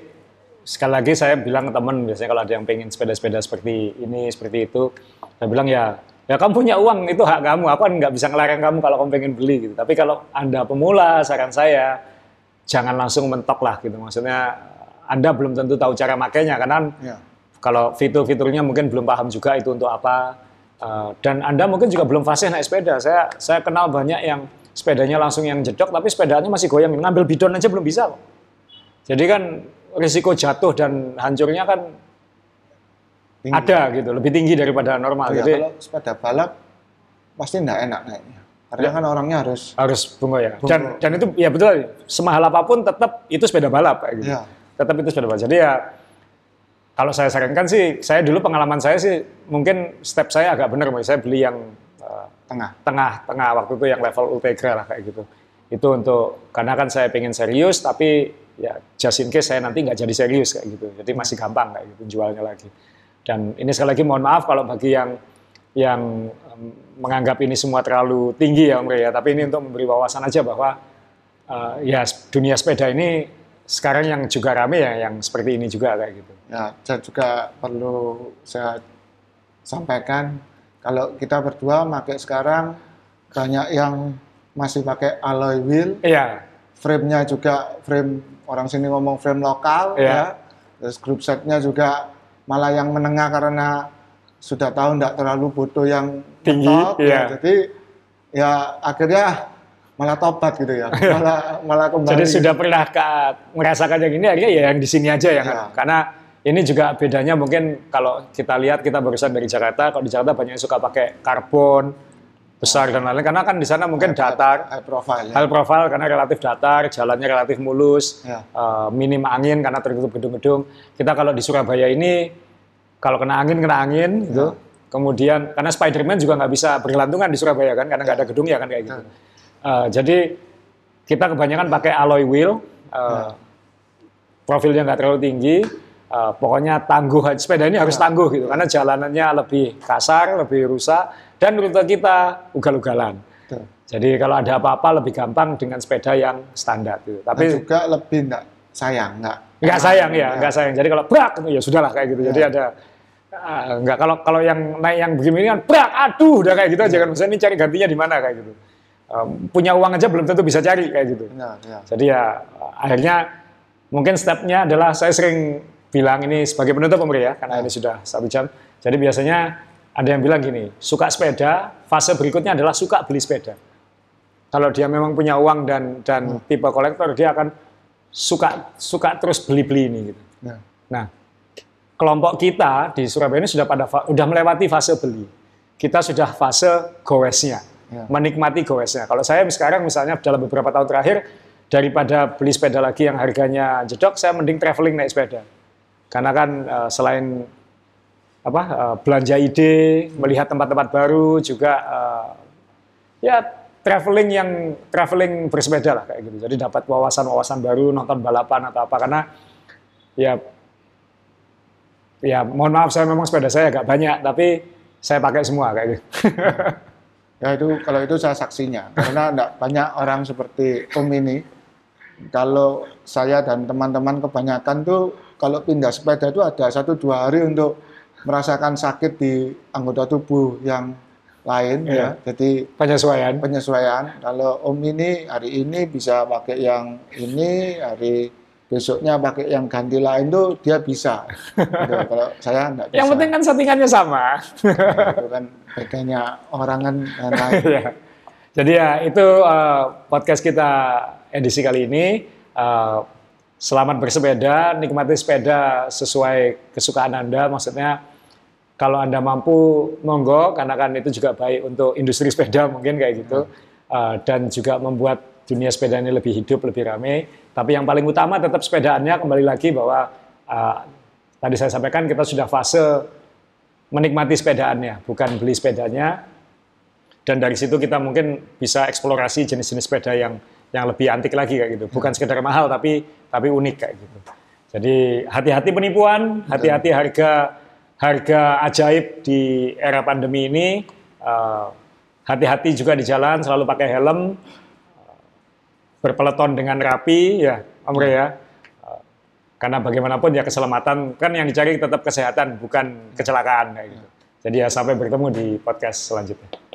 [SPEAKER 1] sekali lagi saya bilang ke teman biasanya kalau ada yang pengen sepeda-sepeda seperti ini seperti itu saya bilang ya ya kamu punya uang itu hak kamu. Aku kan nggak bisa ngelarang kamu kalau kamu pengen beli gitu. Tapi kalau anda pemula saran saya jangan langsung mentok lah gitu. Maksudnya anda belum tentu tahu cara makainya karena
[SPEAKER 2] ya.
[SPEAKER 1] kalau fitur-fiturnya mungkin belum paham juga itu untuk apa. Eh, dan anda mungkin juga belum fasih naik sepeda. Saya saya kenal banyak yang sepedanya langsung yang jedok tapi sepedanya masih goyang. Ngambil bidon aja belum bisa kok. Jadi kan risiko jatuh dan hancurnya kan
[SPEAKER 2] tinggi.
[SPEAKER 1] ada gitu lebih tinggi daripada normal.
[SPEAKER 2] Oh ya,
[SPEAKER 1] jadi
[SPEAKER 2] kalau sepeda balap pasti enggak enak naiknya. Karena kan orangnya harus
[SPEAKER 1] harus bungo ya. Dan
[SPEAKER 2] Bungo.
[SPEAKER 1] dan itu ya betul semahal apa pun tetap itu sepeda balap kayak gitu.
[SPEAKER 2] Ya
[SPEAKER 1] tetap itu sepeda balap jadi ya kalau saya sarankan sih, saya dulu pengalaman saya sih mungkin step saya agak benar, saya beli yang uh,
[SPEAKER 2] Tengah.
[SPEAKER 1] tengah tengah waktu itu yang level Ultegra lah kayak gitu. Itu untuk karena kan saya pengen serius tapi ya just in case saya nanti nggak jadi serius kayak gitu. Jadi masih gampang kayak gitu jualnya lagi. Dan ini sekali lagi mohon maaf kalau bagi yang yang menganggap ini semua terlalu tinggi ya Om ya, tapi ini untuk memberi wawasan aja bahwa uh, ya dunia sepeda ini sekarang yang juga rame ya yang seperti ini juga kayak gitu.
[SPEAKER 2] Ya, saya juga perlu saya sampaikan kalau kita berdua pakai sekarang banyak yang masih pakai alloy wheel,
[SPEAKER 1] Iya,
[SPEAKER 2] frame-nya juga frame orang sini ngomong frame lokal
[SPEAKER 1] Iya.
[SPEAKER 2] ya. Terus group set-nya juga malah yang menengah karena sudah tahu tidak terlalu butuh yang
[SPEAKER 1] Tinggi,
[SPEAKER 2] mentok, ya.
[SPEAKER 1] iya.
[SPEAKER 2] Jadi ya akhirnya malah tobat gitu ya. Malah malah kembali.
[SPEAKER 1] Jadi sudah pernah ka- merasakan yang ini akhirnya ya yang di sini aja ya kan.
[SPEAKER 2] Iya.
[SPEAKER 1] Karena ini juga bedanya mungkin kalau kita lihat kita barusan dari Jakarta, kalau di Jakarta banyak yang suka pakai karbon besar dan lain-lain karena kan di sana mungkin datar,
[SPEAKER 2] high profile ya.
[SPEAKER 1] high profile karena relatif datar, jalannya relatif mulus,
[SPEAKER 2] Ya.
[SPEAKER 1] eh, minim angin karena tertutup gedung-gedung. Kita kalau di Surabaya ini kalau kena angin kena angin gitu. Kemudian karena Spiderman juga nggak bisa bergelantungan di Surabaya kan karena nggak ada gedung ya kan kayak gitu. Eh, jadi kita kebanyakan pakai alloy wheel, eh, profilnya nggak terlalu tinggi. eh, pokoknya tangguh sepeda ini harus tangguh gitu karena jalanannya lebih kasar, lebih rusak dan rute kita ugal-ugalan. Jadi kalau ada apa-apa lebih gampang dengan sepeda yang standar gitu.
[SPEAKER 2] Dan
[SPEAKER 1] Tapi
[SPEAKER 2] juga lebih enggak sayang, enggak.
[SPEAKER 1] nggak sayang ya, nggak sayang. Jadi kalau brak ya sudahlah kayak gitu. Jadi ada nggak kalau kalau yang naik yang begini kan brak, aduh udah kayak gitu aja kan. Misalnya ini cari gantinya di mana kayak gitu. Punya uang aja belum tentu bisa cari kayak gitu.
[SPEAKER 2] Benar, ya.
[SPEAKER 1] Jadi ya akhirnya mungkin stepnya adalah saya sering bilang ini sebagai penutup Om ya karena ini sudah satu jam. Jadi biasanya ada yang bilang gini, suka sepeda, fase berikutnya adalah suka beli sepeda. Kalau dia memang punya uang dan dan tipe kolektor, dia akan suka suka terus beli-beli ini gitu.
[SPEAKER 2] Ya.
[SPEAKER 1] Nah, kelompok kita di Surabaya ini sudah pada fa- udah melewati fase beli. Kita sudah fase goesnya,
[SPEAKER 2] Ya.
[SPEAKER 1] menikmati goesnya. Kalau saya sekarang misalnya dalam beberapa tahun terakhir daripada beli sepeda lagi yang harganya jedok, saya mending traveling naik sepeda. Karena kan eh, selain apa eh, belanja ide, melihat tempat-tempat baru juga eh, ya traveling yang traveling bersepeda lah kayak gitu. Jadi dapat wawasan-wawasan baru, nonton balapan atau apa karena ya ya mohon maaf saya memang sepeda saya agak banyak tapi saya pakai semua kayak gitu.
[SPEAKER 2] Ya itu kalau itu saya saksinya karena enggak banyak orang seperti Om ini. Kalau saya dan teman-teman kebanyakan tuh kalau pindah sepeda itu ada satu dua hari untuk merasakan sakit di anggota tubuh yang lain
[SPEAKER 1] Iya.
[SPEAKER 2] ya. Jadi
[SPEAKER 1] Penyesuaian.
[SPEAKER 2] penyesuaian. Kalau Om ini hari ini bisa pakai yang ini, hari besoknya pakai yang ganti lain tuh dia bisa. Gitu. Kalau saya enggak bisa.
[SPEAKER 1] Yang penting kan settingannya sama.
[SPEAKER 2] itu kan bedanya orang kan lain.
[SPEAKER 1] Ya. Jadi ya itu eh, podcast kita edisi kali ini. Eh, selamat bersepeda, nikmati sepeda sesuai kesukaan Anda. Maksudnya kalau Anda mampu, monggo, karena kan itu juga baik untuk industri sepeda mungkin kayak gitu. Eh, dan juga membuat dunia sepeda ini lebih hidup, lebih ramai. Tapi yang paling utama tetap sepedaannya kembali lagi bahwa eh, tadi saya sampaikan kita sudah fase menikmati sepedaannya, bukan beli sepedanya, dan dari situ kita mungkin bisa eksplorasi jenis-jenis sepeda yang yang lebih antik lagi kayak gitu. Bukan sekedar mahal tapi tapi unik kayak gitu. Jadi hati-hati penipuan hati-hati harga harga ajaib di era pandemi ini. Eh, hati-hati juga di jalan selalu pakai helm berpeleton dengan rapi ya Om Rey ya. Karena bagaimanapun ya keselamatan kan yang dicari tetap kesehatan bukan kecelakaan gitu. Jadi ya sampai bertemu di podcast selanjutnya